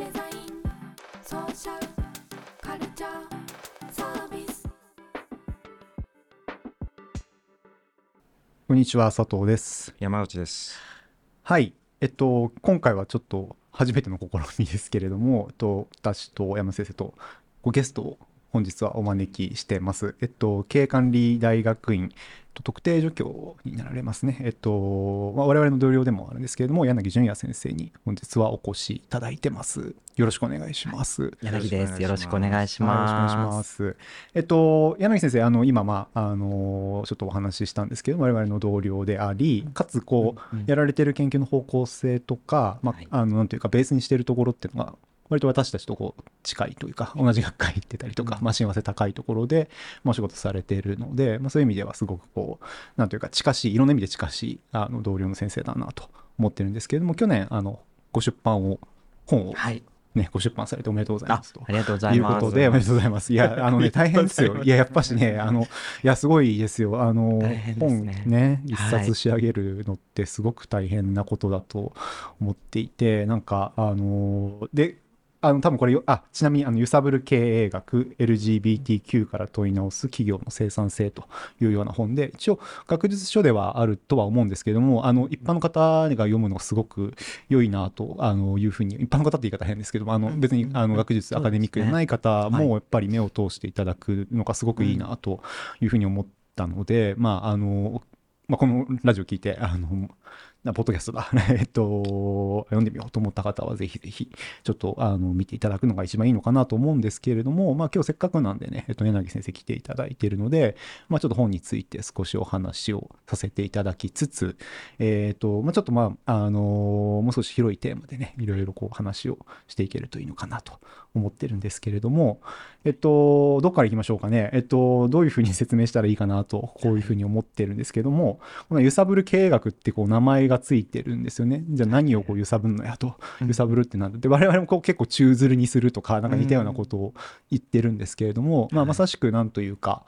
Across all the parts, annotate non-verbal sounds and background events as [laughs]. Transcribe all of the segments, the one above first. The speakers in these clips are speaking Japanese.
デザインソーシャルカルチャーサービスこんにちは、佐藤です。山内です。はい。えっと、今回はちょっと初めての試みですけれども、えっと、私と山先生とごゲストを本日はお招きしてます。えっと、経営管理大学院と特定助教になられますね。えっと、まあ、我々の同僚でもあるんですけれども、柳淳也先生に本日はお越しいただいてます。よろしくお願いします。柳です。よろしくお願いしはい、よろしくお願いしま。ますす。えっと、柳先生、あの、今、まあ、あの、ちょっとお話ししたんですけど、我々の同僚であり、かつ、こう、うんやられてる研究の方向性とか、まはいあ、あの、なんていうか、ベースにしてるところっていうのが、割と私たちとこう近いというか、同じ学会行ってたりとか、うんまあ、親和性高いところで、まあ、お仕事されているので、まあ、そういう意味ではすごくこう、なんというか、近しい、いろんな意味で近しい、あの、同僚の先生だなと思ってるんですけれども、去年、あの、ご出版を、本をはい。ね、ご出版されておめでとうございあますと。ありがとうございます。いうことで、おめでとうございます。いや、[laughs] あのね、大変ですよ。いや、やっぱしね、あの、いや、すごいですよ。あの、大変です本ねね、一はい冊仕上げるのってすごく大変なことだと思っていて、なんか、あの、で、あの、多分これよ、あ、ちなみに、あの、揺さぶる経営学、LGBTQ から問い直す企業の生産性というような本で、一応、学術書ではあるとは思うんですけれども、あの、一般の方が読むのがすごく良いなと、あの、いうふうに、一般の方って言い方変ですけども、あの、別に、あの、学術、アカデミックでない方も、やっぱり目を通していただくのがすごくいいなというふうに思ったので、まあ、あの、まあ、このラジオ聞いて、あの、なポッドキャストだ、[laughs] えっと、読んでみようと思った方は、ぜひぜひ、ちょっと、あの、見ていただくのが一番いいのかなと思うんですけれども、まあ、今日せっかくなんでね、えっと、柳先生来ていただいているので、まあ、ちょっと本について少しお話をさせていただきつつ、えっと、まあ、ちょっとまあ、あのもう少し広いテーマでね、いろいろこう話をしていけるといいのかなと思ってるんですけれども、えっと、どっから行きましょうかね。えっと、どういうふうに説明したらいいかなと、こういうふうに思ってるんですけども、この揺さぶる経営学ってこう名前がついてるんですよね。じゃあ何をこう揺さぶるのやと、うん。揺さぶるってなって、我々もこう結構宙づるにするとか、なんか似たようなことを言ってるんですけれども、まあまさしくなんというか、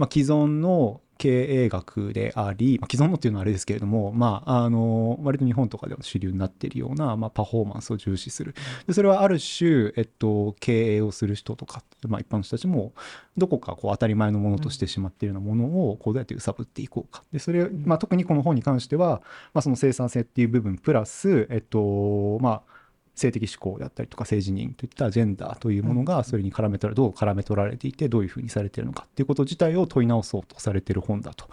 まあ既存の経営学であり、まあ、既存のっていうのはあれですけれども、まあ、あの、割と日本とかでは主流になっているような、まあ、パフォーマンスを重視する。でそれはある種、えっと、経営をする人とか、まあ、一般の人たちも、どこかこう当たり前のものとしてしまっているようなものを、こうどうやって揺さぶっていこうか。で、それ、まあ、特にこの本に関しては、まあ、その生産性っていう部分、プラス、えっと、まあ、性的指向であったりとか性自認といったジェンダーというものがそれに絡め取らどう絡め取られていてどういうふうにされているのかっていうこと自体を問い直そうとされている本だと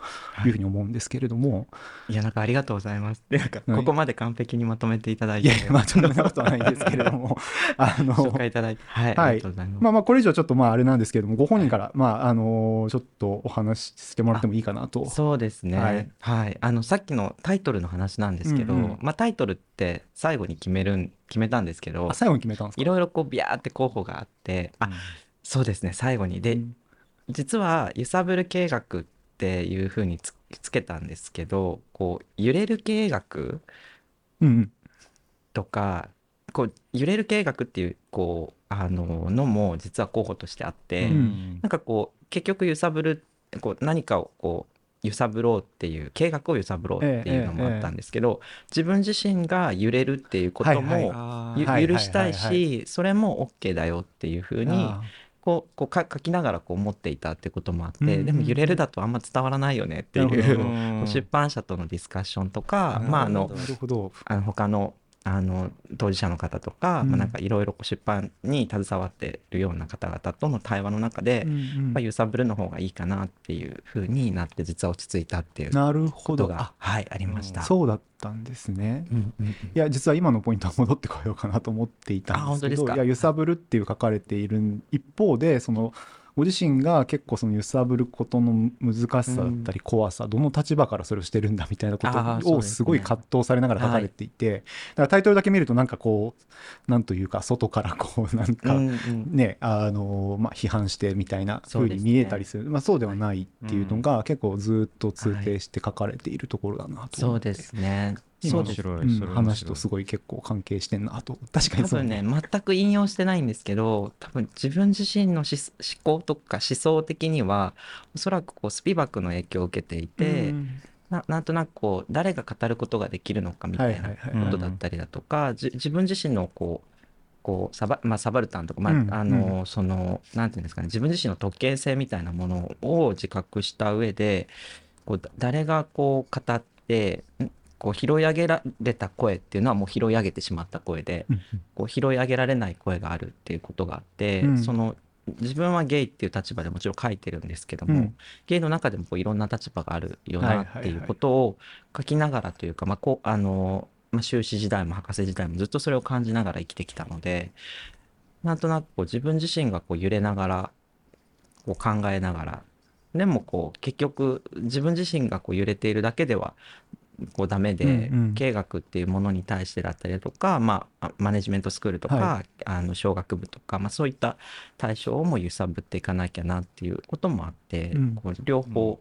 いうふうに思うんですけれども、いや、なんかありがとうございます。で、なんか、はいここまで完璧にまとめていただいて。いやいやまあそんなことはないんですけれども [laughs] あの紹介いただいて。はい、はいありがとうございます。まあまあこれ以上ちょっとまああれなんですけれどもご本人からまああのちょっとお話ししてもらってもいいかなとそうですね。ははいい。あの、さっきのタイトルの話なんですけど、うんうんまあ、タイトルって最後に決めるん、決めたんですけどあ、最後に決めたんですか？いろいろこう、ビャーって候補があって、あ、そうですね、最後に。で、うん。実は揺さぶる経営学っていうふうにつつけたんですけどこう揺れる経営学うんうん。とかこう揺れる経営学っていうこうあののも実は候補としてあって、うんなんかこう結局揺さぶるこう何かをこう揺さぶろうっていう計画を揺さぶろうっていうのもあったんですけど、自分自身が揺れるっていうことも、許したいしそれも OK だよっていうふうにあこうこうか書きながらこう思っていたってこともあって、でも揺れるだとあんま伝わらないよねっていう [laughs] 出版社とのディスカッションとか、まああのあの他のあの当事者の方とか、うん。まあ、なんかいろいろ出版に携わってるような方々との対話の中で、うんうん。まあ、揺さぶるの方がいいかなっていうふうになって実は落ち着いたっていうなるほことがはいありました。そうだったんですね。うんうんうん。いや実は今のポイントは戻ってこようかなと思っていたんですけどいや揺さぶるっていう書かれている一方でそのご自身が結構その揺さぶることの難しさだったり怖さ、どの立場からそれをしてるんだみたいなことをすごい葛藤されながら書かれていて、だからタイトルだけ見るとなんかこうなんというか外からこうなんか、うんうんねあのまあ、批判してみたいな風に見えたりする。まあ、そうではないっていうのが結構ずっと通底して書かれているところだなと思って、そうですね。今のそう話とすごい結構関係してんなと。[laughs] 確か多にそう分ね全く引用してないんですけど多分自分自身のし思考とか思想的にはおそらくこうスピバックの影響を受けていて、うん。ななんとなくこう誰が語ることができるのかみたいなことだったりだとか、じ自分自身のこうこうサバ,、まあ、サバルタンとか、まあうんあのそのなんていうんですかね自分自身の特権性みたいなものを自覚した上でこうだ誰がこう語ってんこう拾い上げられた声っていうのはもう拾い上げてしまった声でうんこう拾い上げられない声があるっていうことがあって、うん。その自分はゲイっていう立場でもちろん書いてるんですけども、うん。ゲイの中でもこういろんな立場があるよないっていうことを書きながらというか、まあこうあのまあ、修士時代も博士時代もずっとそれを感じながら生きてきたのでなんとなくこう自分自身がこう揺れながらこう考えながらでもこう結局自分自身がこう揺れているだけではこうダメで、うんうん。経営学っていうものに対してだったりだとか、まあ、マネジメントスクールとか、はあの小学部とか、まあ、そういった対象をも揺さぶっていかなきゃなっていうこともあって、うん。こう両方、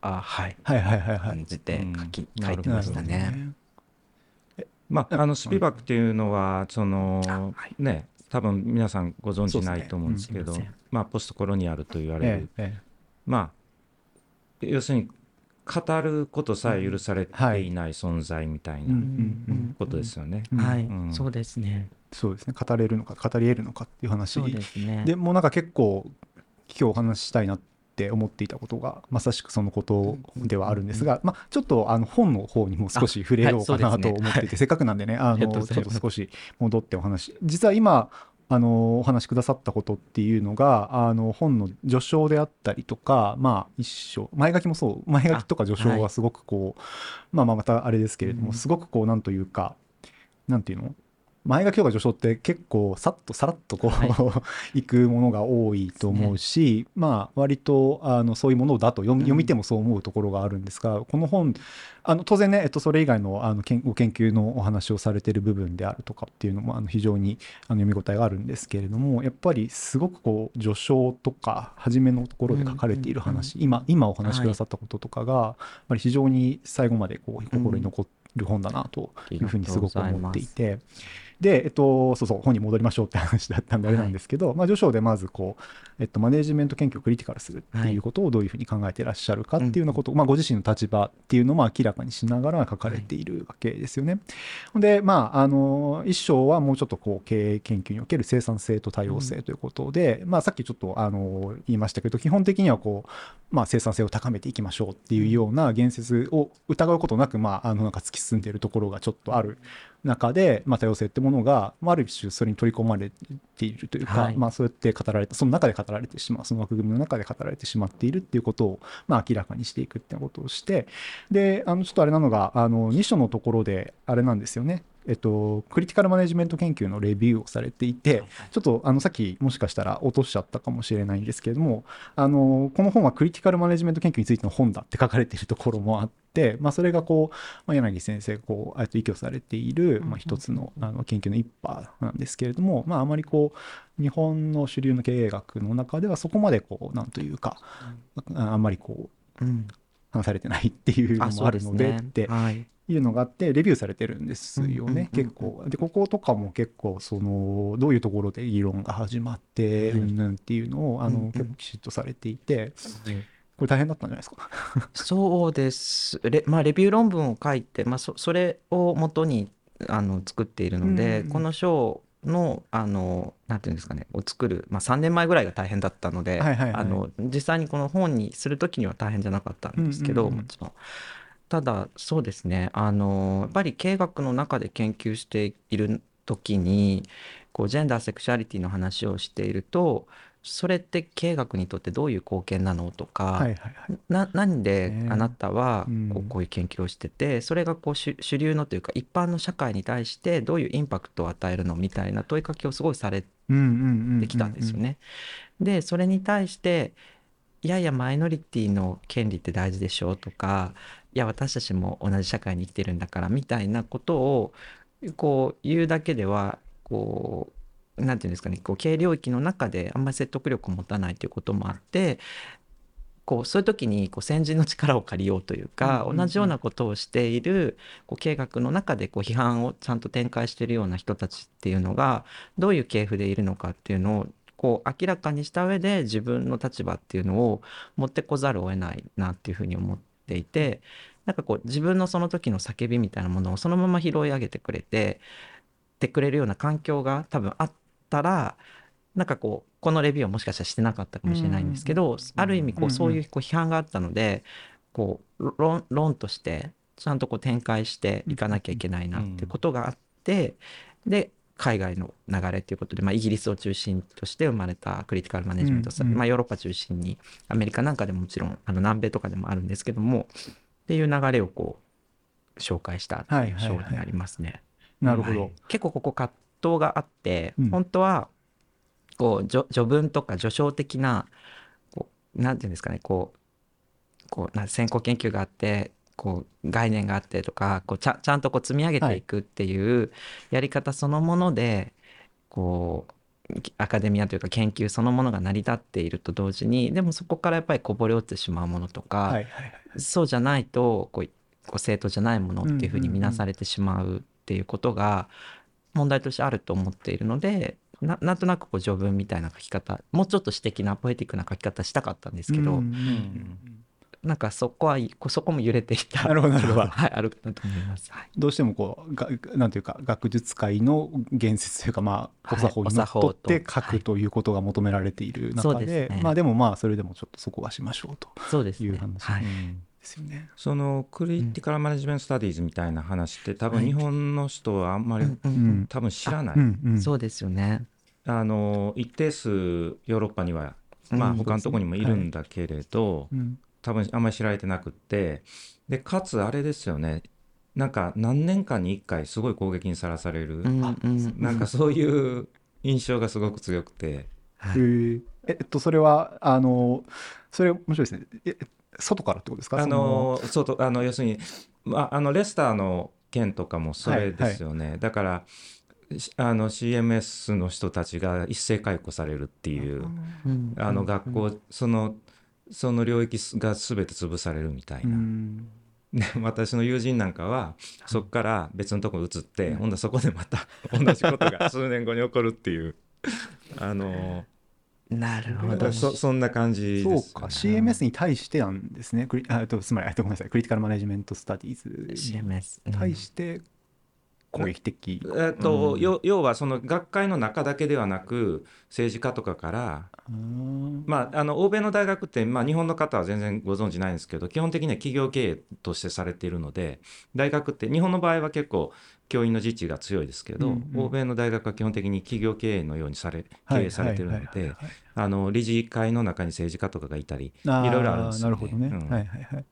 あはい。はいはいはいはい。感じて書き、うん。書いてましたね。なるほどね。まあ、あのスピバックっていうのはそのはい。ね多分皆さんご存知ないと思うんですけどねうんまあポストコロニアルと言われる。えええ。まあ要するに語ることさえ許されていない存在みたいなんことですよね。うん。はい、うん。そうですね。そうですね。語れるのか語り得るのかっていう話。そうですね。でもうなんか結構今日お話ししたいなって思っていたことがまさしくそのことではあるんですが、まあ、ちょっとあの本の方にも少し触れようかなと思っていて、せっかくなん。でねあのちょっと少し戻ってお話実は今あのお話しくださったことっていうのがあの本の序章であったりとかまあ一章前書きもそう前書きとか序章ははい。すごくこう、まあまあまたあれですけれども、うん。すごくこうなんというかなんていうの？前書きとか序章って結構さっとさらっとこう、は [laughs] 行くものが多いと思うし、まあ割とあのそういうものだと読みうん。読み手もそう思うところがあるんですが、この本あの当然ね、えっと、それ以外のあの研ご研究のお話をされている部分であるとかっていうのもあの非常にあの読み応えがあるんですけれどもやっぱりすごくこう序章とか初めのところで書かれている話、今今お話しくださったこととかが、やっぱり非常に最後までこう心に残る本だなというふうにすごく思っていて。で、えっと、そうそう、本に戻りましょうって話だったんであれなんですけど、まあ、序章でまずこう、えっと、マネージメント研究をクリティカルするっていうことをどういうふうに考えていらっしゃるかっていうようなことを、まあ、ご自身の立場っていうのも明らかにしながら書かれているわけですよね。で、まあ、あの、一章はもうちょっとこう、経営研究における生産性と多様性ということで、まあ、さっきちょっと、あの、言いましたけど、基本的にはこう、まあ、生産性を高めていきましょうっていうような言説を疑うことなく、まあ、あの、なんか突き進んでいるところがちょっとある中で、まあ、多様性ってものが、まあ、ある種それに取り込まれているというか、はい。まあ、そうやって語られたその中で語られてしまうその枠組みの中で語られてしまっているっていうことを、まあ、明らかにしていくっていうことをしてであのちょっとあれなのがあの2章のところであれなんですよねえっと、クリティカルマネジメント研究のレビューをされていて、ちょっとあのさっきもしかしたら落としちゃったかもしれないんですけれども、あのこの本はクリティカルマネジメント研究についての本だって書かれているところもあって、まあ、それがこう、まあ、柳先生がこう、あえて依拠されている、まあ、一つのあの研究の一派なんですけれども、まあ、あまりこう、日本の主流の経営学の中ではそこまでこう、なんというか、ああんまりこう、うん、話されてないっていうのあもあるのでってはいいうのがあってレビューされてるんですよ。ね。結構。でこことかも結構そのどういうところで議論が始まってはい。うんぬんっていうのをあの結構きちっとされていてこれ大変だったんじゃないですか？[laughs] そうです。レ,、まあ、レビュー論文を書いて、まあ、そそれを元にあの作っているので、うんこの章のあのなんていうんですかねを作る、まあ、3年前ぐらいが大変だったので、あの実際にこの本にする時には大変じゃなかったんですけど、うんうんうん。もちろんただそうですねあのやっぱり経営学の中で研究している時にこうジェンダーセクシュアリティの話をしているとそれって経営学にとってどういう貢献なのとか、はいはいはい。ななんでねあなたはうんこうこういう研究をしてて、それがこう主主流のというか一般の社会に対してどういうインパクトを与えるのみたいな問いかけをすごいされてきたんですよ。ね。でそれに対していやいやマイノリティの権利って大事でしょとかいや私たちも同じ社会に生きてるんだからみたいなことをこう言うだけではこうなんていうんですかねこう経営領域の中であんまり説得力を持たないということもあってこうそういう時にこう先人の力を借りようというか、同じようなことをしているこう経営学の中でこう批判をちゃんと展開しているような人たちっていうのがどういう系譜でいるのかっていうのをこう明らかにした上で自分の立場っていうのを持ってこざるを得ないなっていうふうに思っていてなんかこう自分のその時の叫びみたいなものをそのまま拾い上げてくれてってくれるような環境が多分あったらなんかこうこのレビューをもしかしたらしてなかったかもしれないんですけど、ある意味こうんううん。そういうこう批判があったのでこう論論としてちゃんとこう展開していかなきゃいけないなっていうことがあって、で海外の流れということで、まあ、イギリスを中心として生まれたクリティカルマネジメントスタイル、うんうん。まあ、ヨーロッパ中心にアメリカなんかでももちろんあの南米とかでもあるんですけどもっていう流れをこう紹介したっていう章になりますね。なるほど、はい。結構ここ葛藤があって、うん。本当はこう序序文とか序章的なこうなんていうんですかねこうこうな先行研究があってこう概念があってとかこうちゃちゃんとこう積み上げていくっていうやり方そのもので、こうアカデミアというか研究そのものが成り立っていると同時にでもそこからやっぱりこぼれ落ちてしまうものとか、そうじゃないとこうこう正当じゃないものっていうふうに見なされてしまうっていうことが問題としてあると思っているのでななんとなくこう序文みたいな書き方もうちょっと詩的なポエティックな書き方したかったんですけど、うんうんなんかそこはこうそこも揺れていたなるほどなるほど。ところははい、あるかなと思います。はい。どうしてもこうがなんていうか学術界の言説というかまあおはい作法にのっとって書くとということが求められている中で,、ですね。まあでもまあそれでもちょっとそこはしましょうとそうですね。いう話はいですよね。そのクリティカルマネジメントスタディーズみたいな話って多分はい。日本の人はあんまり多分知らない、うんうん。そうですよね。あの一定数ヨーロッパにはまあうん他のとこにもいるんだけれど、うん多分あんまり知られてなくって。でかつあれですよね。なんか何年間に1回すごい攻撃にさらされる、うんうん。なんかそういう印象がすごく強くて。はい。えっとそれはあのそれ面白いですね。え外からってことですか？あのそうとあの要するに、まあ、あのレスターの件とかもそれですよね、だからしあの CMS の人たちが一斉解雇されるっていう。うん。あの学校、そのその領域が全て潰されるみたいな、うん。で私の友人なんかはそこから別のところに移って、ほんだらそこでまた [laughs] 同じことが数年後に起こるっていう。あのなるほど。そそんな感じです、そうか。CMS に対してなんですね。クリあとつまりえっとごめんなさい。クリティカルマネジメントスタディーズに対して攻撃的、えっとうん。要要はその学会の中だけではなく政治家とかから、うん。まあ、あの欧米の大学って、まあ、日本の方は全然ご存知ないんですけど基本的には企業経営としてされているので大学って日本の場合は結構教員の自治が強いですけど、うんうん。欧米の大学は基本的に企業経営のようにされ経営されてるので理事会の中に政治家とかがいたりいろいろあるんですよ、ね。なるほどね、うん。はいはいはい。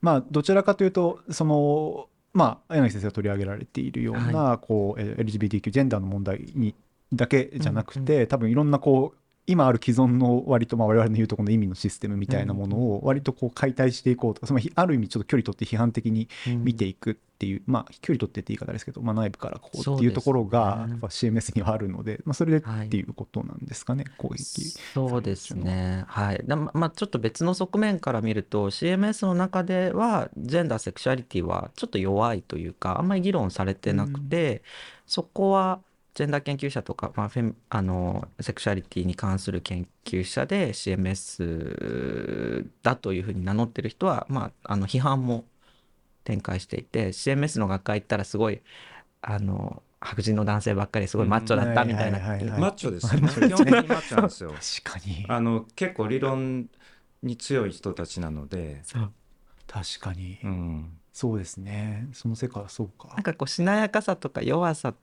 まあどちらかというとそのまあ柳先生が取り上げられているような、こうえー LGBTQ ジェンダーの問題にだけじゃなくて、多分いろんなこう今ある既存の割とまあ我々の言うとこの意味のシステムみたいなものを割とこう解体していこうとかそのひある意味ちょっと距離取って批判的に見ていくっていう、まあ距離取ってって言い方ですけど、まあ、内部からこうっていうところがやっぱ CMS にはあるので、まあ、それではいっていうことなんですかね、攻撃。そうですね。はい。まあちょっと別の側面から見ると CMS の中ではジェンダーセクシュアリティはちょっと弱いというかあんまり議論されてなくて、そこはジェンダー研究者とか、まあ、フェミあのセクシュアリティに関する研究者で CMS だというふうに名乗ってる人は、まあ、あの批判も展開していて CMS の学会行ったらすごいあの白人の男性ばっかりすごいマッチョだったみたいな。マッチョですよね。[laughs] マッチョですね。基本的にマッチョなんですよ。確かに。あの結構理論に強い人たちなので、確かに、うん、そうですね。その世界はそうか。なんかこうしなやかさとか弱さ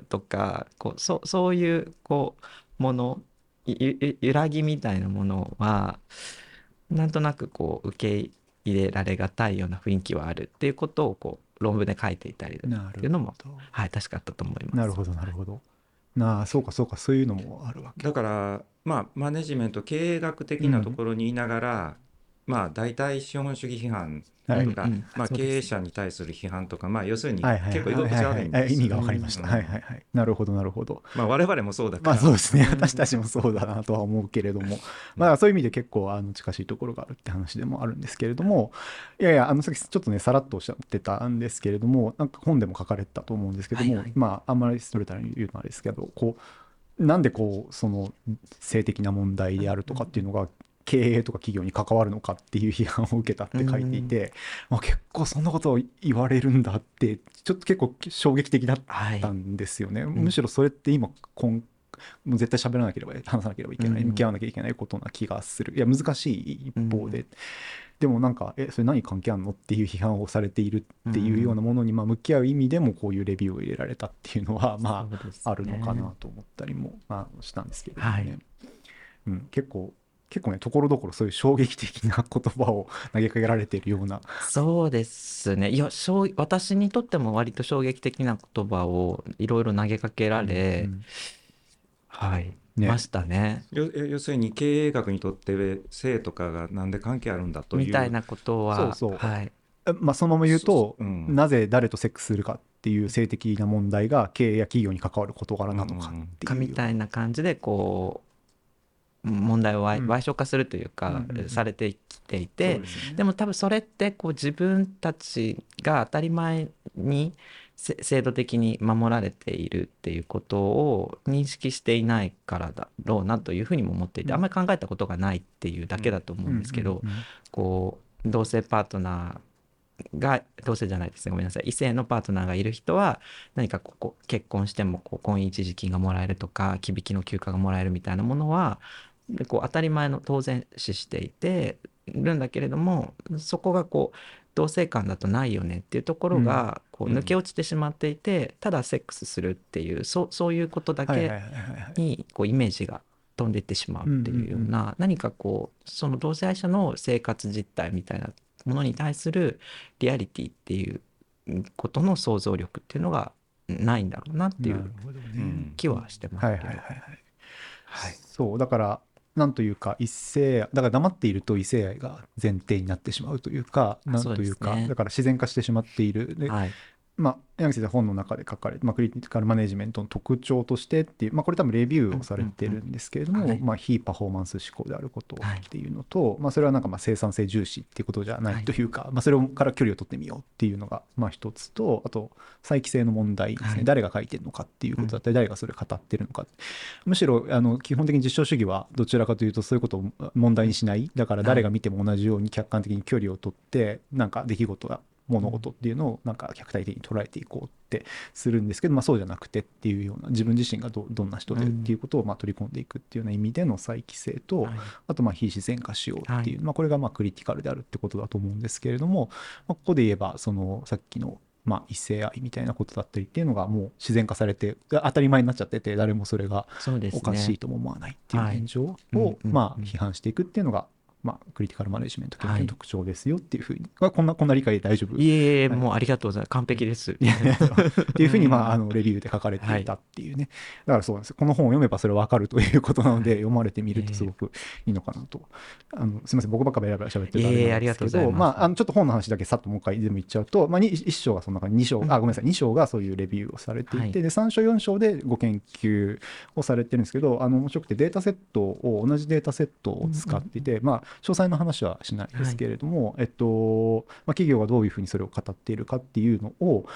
とかこうそそういうこうもの揺らぎみたいなものはなんとなくこう受け入れられがたいような雰囲気はあるっていうことをこう論文で書いていたりなるっていうのもほどはい確かあったと思います。なるほどなるほど。なあそうかそうかそういうのもあるわけ。だからまあマネジメント経営学的なところにいながら、まあ大体資本主義批判はい。とか、まあ、経営者に対する批判とか、まあ、要するに結構居心地悪いんですよ意味がわかりました、うん。はいはいはい。なるほどなるほど。まあ、我々もそうだから、まあそうですね。うん。私たちもそうだなとは思うけれども、まあそういう意味で結構あの近しいところがあるって話でもあるんですけれども。いやいやあのさっきちょっとねさらっとおっしゃってたんですけれどもなんか本でも書かれてたと思うんですけども、はいはい。まああんまりストレートに言うのはあれですけどこうなんでこうその性的な問題であるとかっていうのが経営とか企業に関わるのかっていう批判を受けたって書いていて、まあ、結構そんなことを言われるんだってちょっと結構衝撃的だっはいたんですよね、むしろそれって今こんもう絶対喋らなければ話さなければいけない、うん。向き合わなきゃいけないことな気がする。いや難しい一方で、でもなんかえそれ何関係あんのっていう批判をされているっていうようなものにまあ向き合う意味でもこういうレビューを入れられたっていうのはまああるのかなと思ったりも、まあ、したんですけれどもね、はい。うん、結構結構ねところどころそういう衝撃的な言葉を投げかけられているような。そうですね。いや衝私にとっても割と衝撃的な言葉をいろいろ投げかけられ、うんはい、ね。ましたね。よ要するに経営学にとって性とかがなんで関係あるんだという。みたいなことはそうそう。はい、えまあ、そのまま言うと、うんなぜ誰とセックスするかっていう性的な問題が経営や企業に関わる事柄なのかっていう、かみたいな感じでこう問題をわいうん。賠償化するというか、うんうん。うんされてきていてでね。でも多分それってこう自分たちが当たり前にせ制度的に守られているっていうことを認識していないからだろうなというふうにも思っていて、うん。あんまり考えたことがないっていうだけだと思うんですけど、うんうんうんこう同性パートナーが同性じゃないですねごめんなさい異性のパートナーがいる人は何かここ結婚してもこう婚姻一時金がもらえるとか木引きの休暇がもらえるみたいなものはでこう当たり前の当然視していてるんだけれどもそこがこう同性間だとないよねっていうところがこううん。抜け落ちてしまっていて、ただセックスするっていうそそういうことだけにこうイメージが飛んでいってしまうっていうような、何かこうその同性愛者の生活実態みたいなものに対するリアリティっていうことの想像力っていうのがないんだろうなっていなう気はしてますけど、はい。そうだからなんというか一性愛だから黙っていると異性愛が前提になってしまうというかなんというかねだから自然化してしまっている。で、はいまあ、柳先生本の中で書かれて、まあ、クリティカルマネジメントの特徴としてっていう、まあ、これ多分レビューをされてるんですけれども、うんうんうん。はい。まあ、非パフォーマンス思考であることはいっていうのと、まあ、それはなんかまあ生産性重視っていうことじゃないというか、まあ、それから距離を取ってみようっていうのがまあ一つとあと再帰性の問題ですね、はい。誰が書いてるのかっていうことだったり、誰がそれを語ってるのかむしろあの基本的に実証主義はどちらかというとそういうことを問題にしない。だから誰が見ても同じように客観的に距離を取ってなんか出来事が物事っていうのをなんか客体的に捉えていこうってするんですけど、まあ、そうじゃなくてっていうような自分自身がどどんな人でっていうことをまあ取り込んでいくっていうような意味での再帰性と、はい。あとまあ非自然化しようっていう、はい。まあ、これがまあクリティカルであるってことだと思うんですけれども、まあ、ここで言えばそのさっきのまあ異性愛みたいなことだったりっていうのがもう自然化されて当たり前になっちゃってて誰もそれがおかしいとも思わないっていう現状をまあうん批判していくっていうのがまあクリティカルマネジメント研究特徴ですよっていうふうに、まあこんなこんな理解で大丈夫？いえいえはい。もうありがとうございます。完璧です。っていうふうに、まあ、うんあのレビューで書かれていたっていうね、だからそうなんですこの本を読めばそれ分かるということなので読まれてみるとすごくいいのかなと、あのすみません。僕ばっかりベラベラ喋ってるあれなんですけど。まあ、あのちょっと本の話だけさっともう一回でも言っちゃうと、まあ、に1章がその中に2章あごめんなさい。2章がそういうレビューをされていて、はい。で3章4章でご研究をされてるんですけどあの面白くてデータセットを同じデータセットを使っていて、まあ、詳細の話はしないですけれども、えっとまあ、企業がどういうふうにそれを語っているかっていうのを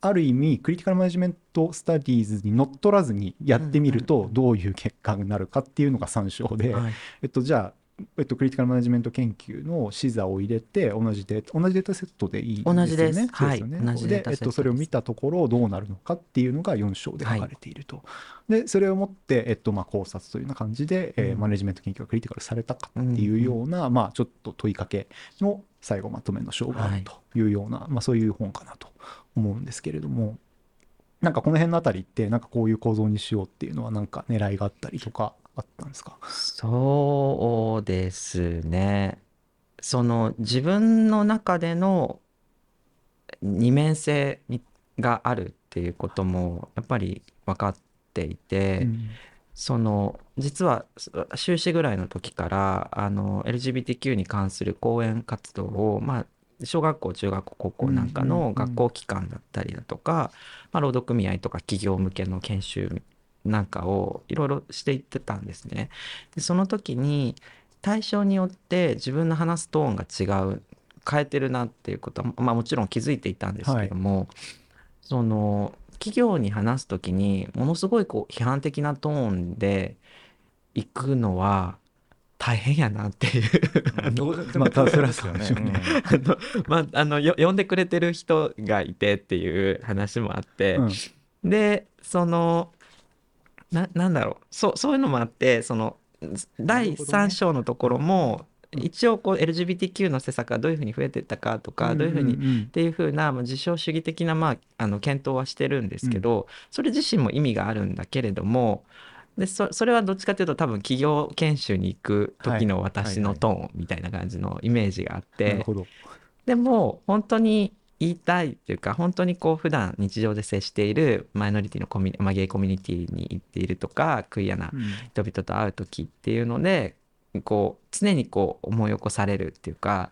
ある意味クリティカルマネジメントスタディーズにのっとらずにやってみるとどういう結果になるかっていうのが3章で、はい。えっと、じゃあ、えっと、クリティカルマネジメント研究の視座を入れて同じデータ同じデータセットでいいんですよね。同じではい。でえっと、それを見たところどうなるのかっていうのが4章で書かれていると。でそれをもって、えっとまあ、考察というような感じで、えーうん。マネジメント研究がクリティカルされたかっていうような、まあ、ちょっと問いかけの最後まとめの章があるというような、まあ、そういう本かなと思うんですけれども。なんかこの辺のあたりってなんかこういう構造にしようっていうのはなんか狙いがあったりとかあったんですか？そうですね。その自分の中での二面性にがあるっていうこともやっぱり分かっていて、うん。その実はそ修士ぐらいの時からあの LGBTQ に関する講演活動を、まあ、小学校中学校高校なんかの学校機関だったりだとか、まあ、労働組合とか企業向けの研修なんかをいろいろしていってたんですね。でその時に対象によって自分の話すトーンが違う変えてるなっていうことは、まあ、もちろん気づいていたんですけども、その企業に話す時にものすごいこう批判的なトーンで行くのは大変やなっていう。まあそれはですよねそうでしょうね。[laughs] あの、まあ、あのよ呼んでくれてる人がいてっていう話もあって、うん。でそのななんだろう。そうそういうのもあってその第3章のところも、一応こう LGBTQ の施策がどういうふうに増えてったかとか、どういうふうにんんっていうふうなまあ自称主義的な、まあ、あの検討はしてるんですけど、それ自身も意味があるんだけれどもでそそれはどっちかというと多分企業研修に行く時の私のトーンみたいな感じのイメージがあって、なるほど。でも本当に言いたいっていうか本当にこう普段日常で接しているマイノリティのコミュニ、まあ、ゲイコミュニティに行っているとかクイアなうん。人々と会う時っていうのでこう常にこう思い起こされるっていうか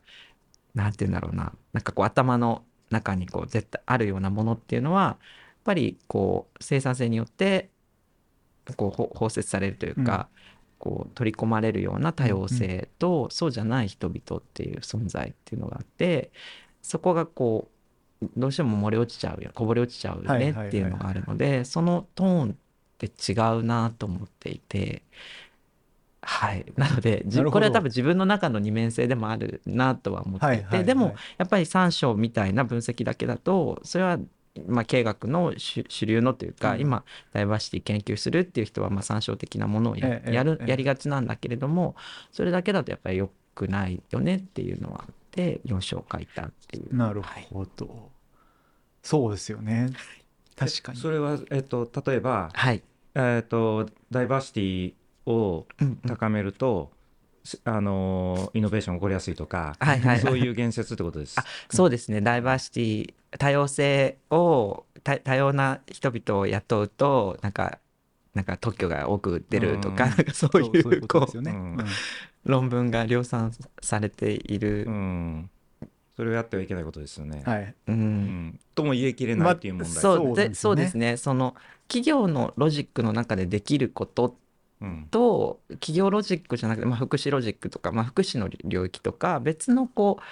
なんて言うんだろうな。なんかこう頭の中にこう絶対あるようなものっていうのはやっぱりこう生産性によってこうほ包摂されるというか、こう取り込まれるような多様性と、そうじゃない人々っていう存在っていうのがあってそこがこうどうしても漏れ落ちちゃうよこぼれ落ちちゃうよねっていうのがあるのでそのトーンって違うなと思っていて。はい、なのでこれは多分自分の中の二面性でもあるなとは思っていて、はいはいはい。でもやっぱり三章みたいな分析だけだとそれはまあ経営学の主主流のというか、うん。今ダイバーシティ研究するっていう人はまあ参照的なものをや,、ええやるええ。やりがちなんだけれどもそれだけだとやっぱり良くないよねっていうのはあって4章書いたっていう。なるはいほど、そうですよね。確かに。それは、えっと、例えば、はい、えっと、ダイバーシティを高めると、しあのイノベーション起こりやすいとか、はいはい。そういう言説ってことです。そうですね。ダイバーシティ多様性を多多様な人々を雇うとなんかなんか特許が多く出るとか,、うん。なんかそういそうこうんうんう論文が量産されている。う、ん、それをやってはいけないことですよね。はい。うん。うん。とも言い切れないっていう問題。そうそうでそううですよね。その企業のロジックの中でできることうん。と企業ロジックじゃなくて、まあ、福祉ロジックとか、まあ、福祉の領域とか別のこう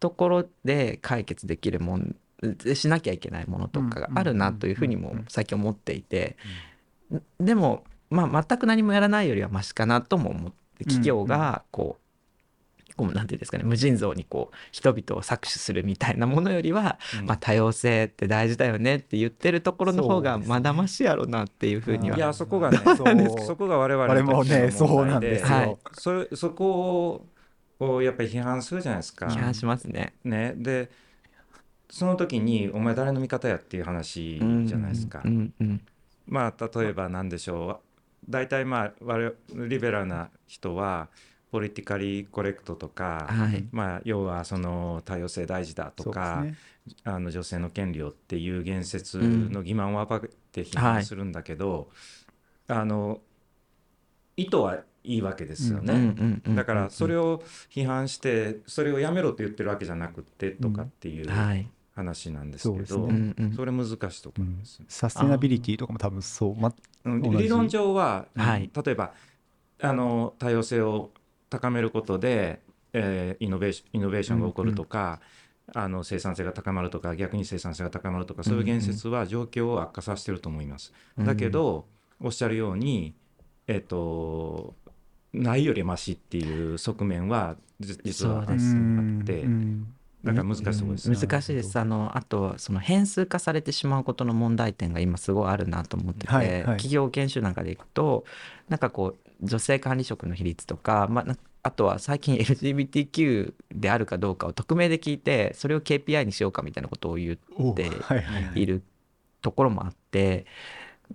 ところで解決できるもんでしなきゃいけないものとかがあるなというふうにも最近思っていてでも、まあ、全く何もやらないよりはマシかなとも思って企業がこうこうなんていうんですかね無尽蔵にこう人々を搾取するみたいなものよりは、うん。まあ、多様性って大事だよねって言ってるところの方がまだましやろなっていうふうにはいやそこがねそこが我々我々もねそう問題なんですよ、はい。それそこをやっぱり批判するじゃないですか。批判しますね。ね、でその時に「お前誰の味方や?」っていう話じゃないですか。うんうんまあ例えば何でしょう。大体まあ我々リベラルな人はポリティカリーコレクトとか、はい。まあ、要はその多様性大事だとか、ね。あの女性の権利をっていう言説の欺瞞を暴いて批判するんだけど、あの意図はいいわけですよね。うんうんうんだからそれを、を批判してそれをやめろって言ってるわけじゃなくてとかっていうはい話なんですけど、そうですね。うんうん。それ難しいところですよねサステナビリティとかも多分そう、ま、理論上は、はい。例えばあの多様性を高めることで、えーイノベーションイノベーションが起こるとか、あの生産性が高まるとか逆に生産性が高まるとかそういう言説は状況を悪化させてると思います。だけど、おっしゃるように、えっとないよりマシっていう側面はじ実はあってうんだから難しいとですね。難しいです。あのあとはその変数化されてしまうことの問題点が今すごいあるなと思ってて、はいはい。企業研修なんかでいくとなんかこう女性管理職の比率とか、まあ、なあとは最近 LGBTQ であるかどうかを匿名で聞いてそれを KPI にしようかみたいなことを言おではいはいはい。いるところもあって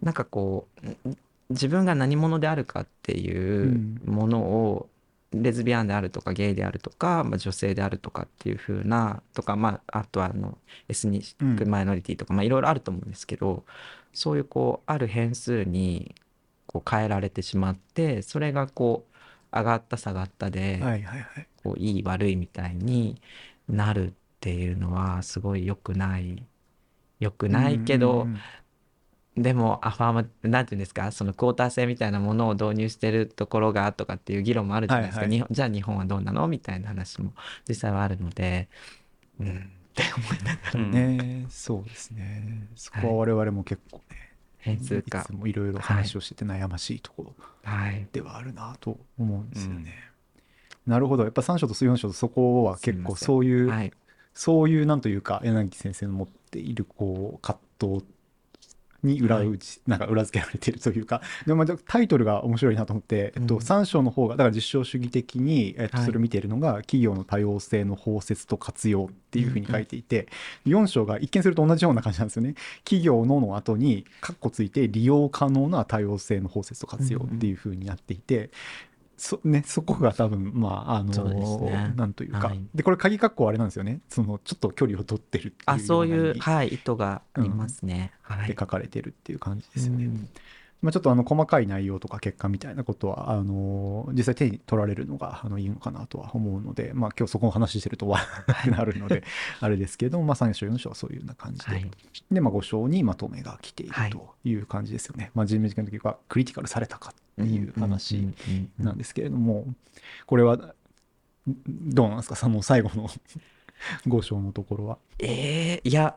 なんかこうん自分が何者であるかっていうものを、レズビアンであるとかゲイであるとか、まあ、女性であるとかっていう風なとか、まあ、あとはあのエスニックマイノリティとか、まあ、いろいろあると思うんですけどそういうこうある変数にこう変えられてしまってそれがこう上がった下がったで、はいはいはい。こういい悪いみたいになるっていうのはすごい良くない。良くないけど、うんうんうんでもアファーマなんていうんですかそのクォーター制みたいなものを導入してるところがとかっていう議論もあるじゃないですか、はいはい。日本じゃあ日本はどうなのみたいな話も実際はあるので。うん。って思いながらうんねそうですね。そこは我々も結構ね、い変数化つもいろい。ろ話をしてて悩ましいところはい。ではあるなと思うんですよね。なるほど。やっぱ3章と4章とそこは結構そういう、はい、そういうなんというか柳先生の持っているこう葛藤に裏打ち、なんか裏付けられているというか。でもまあタイトルが面白いなと思って、えっと、うん。3章の方がだから実証主義的に、えっと、はい。それを見ているのが企業の多様性の包摂と活用っていうふうに書いていて、4章が一見すると同じような感じなんですよね。企業のの後にカッコついて利用可能な多様性の包摂と活用っていうふうになっていて、そ [laughs] ね、そこが多分まああのそうですねなんというか、はいでこれ鍵括弧あれなんですよねそのちょっと距離を取ってるっていうあそういう、はい、意図がありますね。はいで書かれてるっていう感じですよね。うんまあ、ちょっとあの細かい内容とか結果みたいなことはあの実際手に取られるのがあのいいのかなとは思うので、まあ、今日そこの話してると終わらなるのであれですけど、まあ、3章4章はそういうような感じで、はい。で、まあ、5章にまとめが来ているはい。という感じですよね。まあ、人命事件の時はクリティカルされたかっていう話なんですけれども、これはんどうなんですか？その最後の [laughs] 5章のところは。えーいや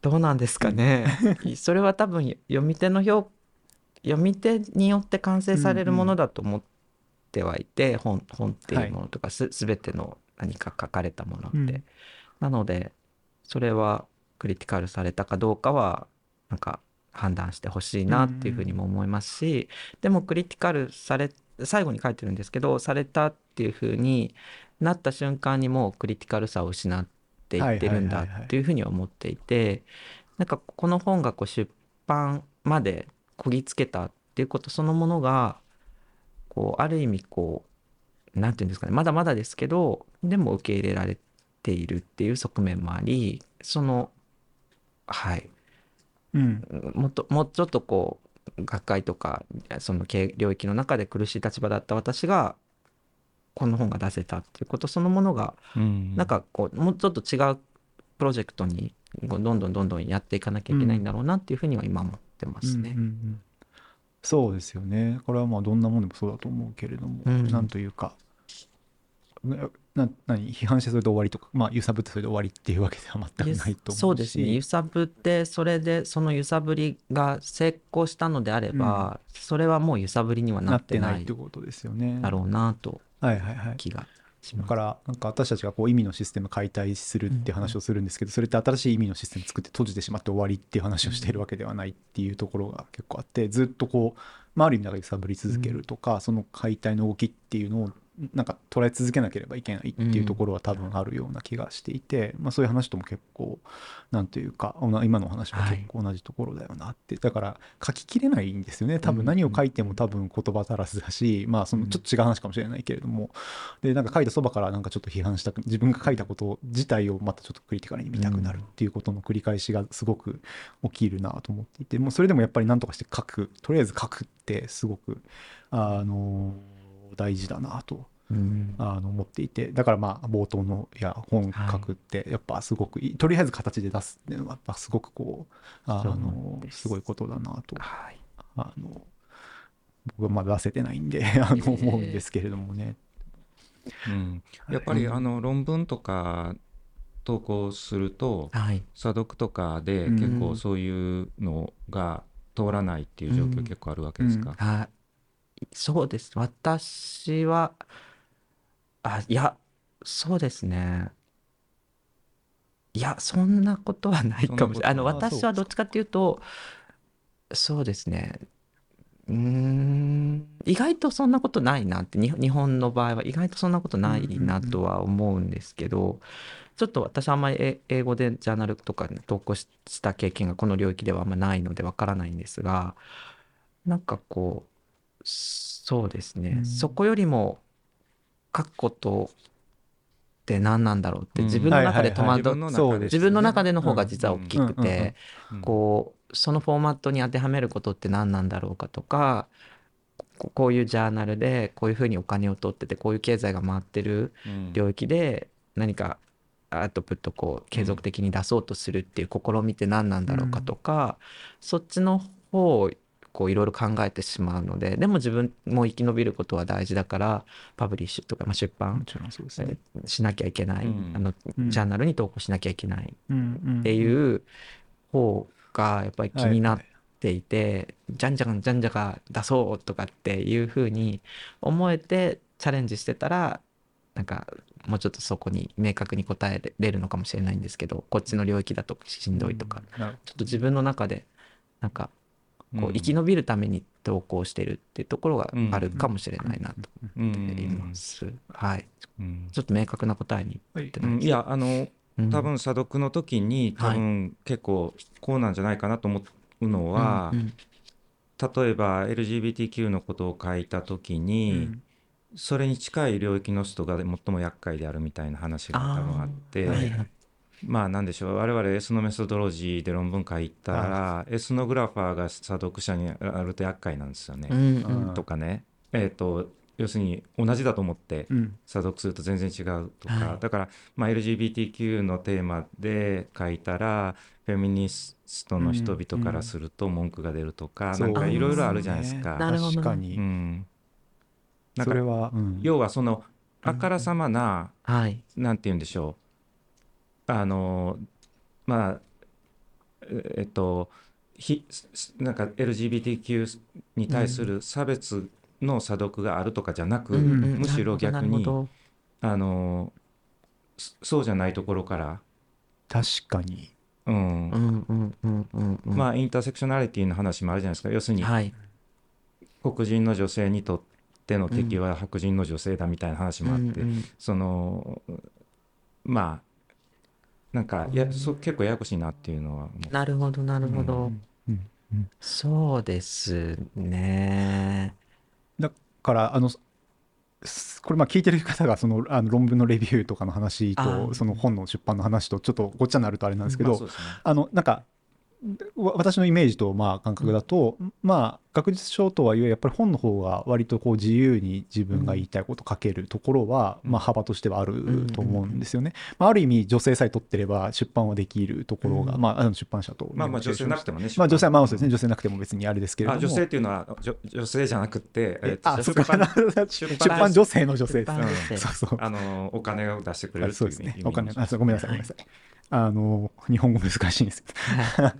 どうなんですかね。[laughs] それは多分読み手の評読み手によって完成されるものだと思ってはいて、本本っていうものとかす全ての何か書かれたものって、うんなのでそれはクリティカルされたかどうかはなんか判断してほしいなっていうふうにも思いますし、でもクリティカルされ最後に書いてるんですけどされたっていうふうになった瞬間にもうクリティカルさを失っていってるんだっていうふうには思っていてなんかこの本がこう出版までこぎつけたっていうことそのものがこうある意味こうなんていうんですかねまだまだですけどでも受け入れられているっていう側面もありそのはい。うん。もっともうちょっとこう学会とかその経領域の中で苦しい立場だった私がこの本が出せたっていうことそのものがうん。なんかこうもうちょっと違うプロジェクトにどんどんどんどんやっていかなきゃいけないんだろうなっていうふうには今思ってますね。うん。うんうん。そうですよね。これはまあどんなものでもそうだと思うけれども、うん。なんというかなな何？批判してそれで終わりとかまあ揺さぶってそれで終わりっていうわけでは全くないと思うし。そうですね。揺さぶってそれでその揺さぶりが成功したのであれば、それはもう揺さぶりにはななってないってことですよね。だろうなとはいはいはい。気がします。だからなんか私たちがこう意味のシステム解体するって話をするんですけど、それって新しい意味のシステム作って閉じてしまって終わりっていう話をしているわけではないっていうところが結構あってずっとこう、まあ、ある意味で揺さぶり続けるとか、その解体の動きっていうのをなんか捉え続けなければいけないっていうところは多分あるような気がしていて、まあ、そういう話とも結構なんというか今のお話は結構同じところだよなって、だから書ききれないんですよね。多分何を書いても多分言葉足らずだし、まあそのちょっと違う話かもしれないけれども、でなんか書いたそばからなんかちょっと批判したく自分が書いたこと自体をまたちょっとクリティカルに見たくなるっていうことの繰り返しがすごく起きるなと思っていてもうそれでもやっぱり何とかして書く。とりあえず書くってすごくあの大事だなとうん。あの思っていてだからまあ冒頭のいや本書くってやっぱすごくいい、とりあえず形で出すっていうのはやっぱすごくこうあのです。すごいことだなとはい。あの僕はまだ出せてないんであの思うんですけれどもね。うん。やっぱりうん。あの論文とか投稿するとはい。査読とかでうん。結構そういうのが通らないっていう状況結構あるわけですか？はいそうです。私はあいやそうですね。いやそんなことはないかもしれない。あのそんなことは私はどっちかっていうとそうですね。うーん。意外とそんなことないなってに日本の場合は意外とそんなことないなとは思うんですけど、ちょっと私あんまりえ英語でジャーナルとかに投稿しした経験がこの領域ではあんまないのでわからないんですがなんかこうそうですね、うん。そこよりも書くことって何なんだろうってうん。自分の中で戸はい惑っ自分のそう自分の中での方が実は大きくてこうそのフォーマットに当てはめることって何なんだろうかとかここういうジャーナルでこういうふうにお金を取っててこういう経済が回ってるうん。領域で何かアウトプットこう継続的に出そうとするっていう試みって何なんだろうかとか、そっちの方をこういろいろ考えてしまうのででも自分も生き延びることは大事だからパブリッシュとか、まあ、出も版ね。しなきゃいけない、うん。あのうん。ジャーナルに投稿しなきゃいけない。っっていう方がやっぱり気になっていて、じゃんじゃんじゃんじゃが出そうとかっていうふうに思えてチャレンジしてたらなんかもうちょっとそこに明確に答えれるのかもしれないんですけどこっちの領域だとしんどいとか、なるちょっと自分の中でなんかこううん。生き延びるために投稿してるっていうところがあるかもしれないなと。うん。思っています。はい。うん。ちょっと明確な答えにいやあのうん。多分査読の時に多分結構こうなんじゃないかなと思うのは、例えば LGBTQ のことを書いた時に、うん。それに近い領域の人が最も厄介であるみたいな話が多分あってまあなんでしょう。我々エスノメソドロジーで論文書いたらエスノグラファーが査読者にあると厄介なんですよね。うんうん。うんとかね。えっ、と要するに同じだと思ってうん。査読すると全然違うとか、はい。だから、まあ、LGBTQ のテーマで書いたらフェミニストの人々からすると文句が出るとか、なんかいろいろあるじゃないですか。確かに、うん、なんかそれは、うん。要はそのあからさまな、はい。なんて言うんでしょうあのまあええっとひすなんか LGBTQ に対する差別の査読があるとかじゃなく、うんうんむしろ逆にあのそそうじゃないところから、確かに。うん。うんうんうんうんうん。まあインターセクショナリティの話もあるじゃないですか。要するにはい。黒人の女性にとっての敵は白人の女性だみたいな話もあって、そのまあなんかやそ結構ややこしいなっていうのは思うなるほどなるほど。うんうんそうですね。だからあのすこれまあ聞いてる方がそのあの論文のレビューとかの話あーとその本の出版の話とちょっとごっちゃになるとあれなんですけど、まあそうですねあのなんかわ私のイメージとまあ感覚だと、まあ学術書とはいえやっぱり本の方が割とこう自由に自分が言いたいこと書けるところは、うん。まあ幅としてはあると思うんですよね。まあ、ある意味女性さえ取ってれば出版はできるところが、うんまああの出版社とまあまあ女性なくてもねまあ女性はまあそうですねね女性なくても別にあれですけれども。あ女性っていうのは女女性じゃなくて、えっとあそうか。出版 [laughs] 女性の女性です。出版女性そうそう。あのお金を出してくれるあそうですね。っていう意味お金あそうごめんなさいごめんなさいあの日本語難しいんですはい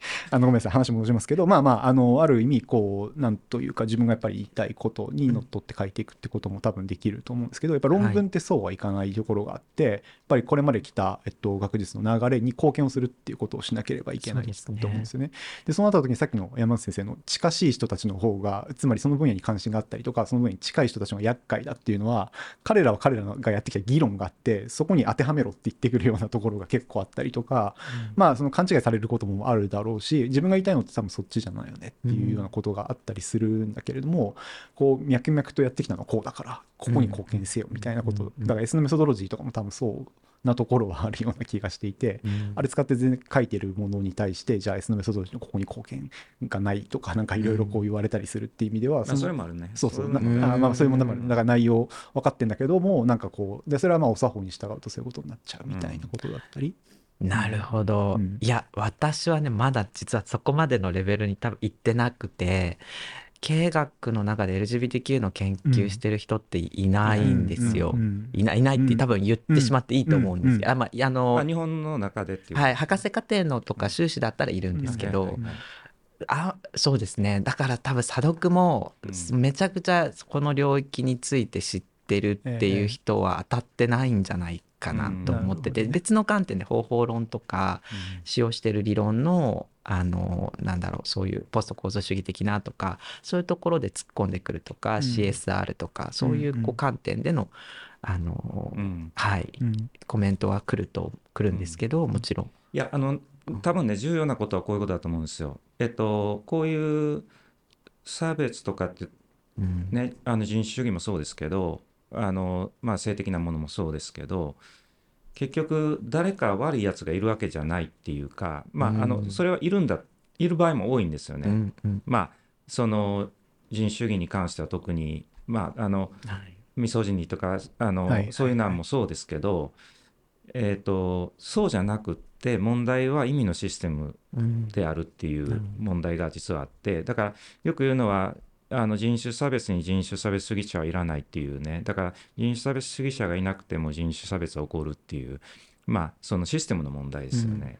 [laughs] あのごめんなさい話戻しますけどまあまああのある意味こうなんというか自分がやっぱり言いたいことにのっとって書いていくってことも多分できると思うんですけどやっぱ論文ってそうはいかないところがあって、やっぱりこれまで来た、えっと、学術の流れに貢献をするっていうことをしなければいけないと思うんですよね。でそうなった時にさっきの山内先生の近しい人たちの方がつまりその分野に関心があったりとかその分野に近い人たちが厄介だっていうのは彼らは彼らがやってきた議論があってそこに当てはめろって言ってくるようなところが結構あったりとか、まあその勘違いされることもあるだろうし自分が言いたいのって多分そっちじゃないよねっていうようなことがあったりするんだけれども、こう脈々とやってきたのはこうだからここに貢献せよみたいなこと、うんだから S のメソドロジーとかも多分そうなところはあるような気がしていて、うん。あれ使って全然書いてるものに対してじゃあ S のメソドロジーのここに貢献がないとかなんかいろいろこう言われたりするっていう意味では、まあ、それのもあるね。そうそうあまあそういうものもあるだから内容分かってんだけどもなんかこうでそれはまあお作法に従うとそういうことになっちゃうみたいなことだったり、なるほど、うん。いや私はねまだ実はそこまでのレベルに多分行ってなくて経営学の中で LGBTQ の研究してる人っていないんですよ。いないいないって多分言ってしまっていいと思うんです。けど、うん。あまあ、あのあ日本の中でっていうはい、博士課程のとか修士だったらいるんですけど、あそうですね。だから多分査読もうめちゃくちゃこの領域について知ってるっていう人は当たってないんじゃないかなと思ってて、うんね。別の観点で方法論とか使用してる理論のあのなんだろうそういうポスト構造主義的なとかそういうところで突っ込んでくるとか、うん。CSR とかそういううんうこうん。観点でのあの、うん。はいうん。コメントは来ると来るんですけど、もちろん。いやあの多分ね重要なことはこういうことだと思うんですよ。えっとこういう差別とかってうん。ねあの人種主義もそうですけどあの、まあ、性的なものもそうですけど結局誰か悪いやつがいるわけじゃないっていうか、まあ、あのうんそれはいるんだいる場合も多いんですよね。うんうん。まあその人種主義に関しては特に、まあ、あのはい。ミソジニーとかあの、はいそういうのもそうですけど、えー、とそうじゃなくって問題は意味のシステムうん。であるっていう問題が実はあってだからよく言うのはあの人種差別に人種差別主義者はいらないっていうね。だから人種差別主義者がいなくても人種差別は起こるっていうまあそのシステムの問題ですよね。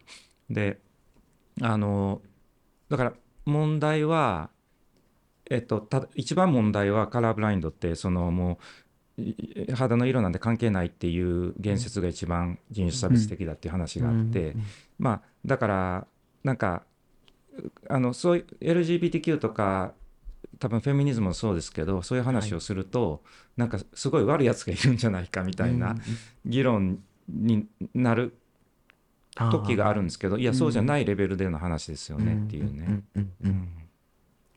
であのだから問題はえっと、た一番問題はカラーブラインドってそのもうい肌の色なんで関係ないっていう言説が一番人種差別的だっていう話があって、まあだからなんかあのそういう LGBTQ とか多分フェミニズムもそうですけどそういう話をすると、なんかすごい悪いやつがいるんじゃないかみたいな議論になる時があるんですけどいやそうじゃないレベルでの話ですよねっていうね。んうんうんううんん。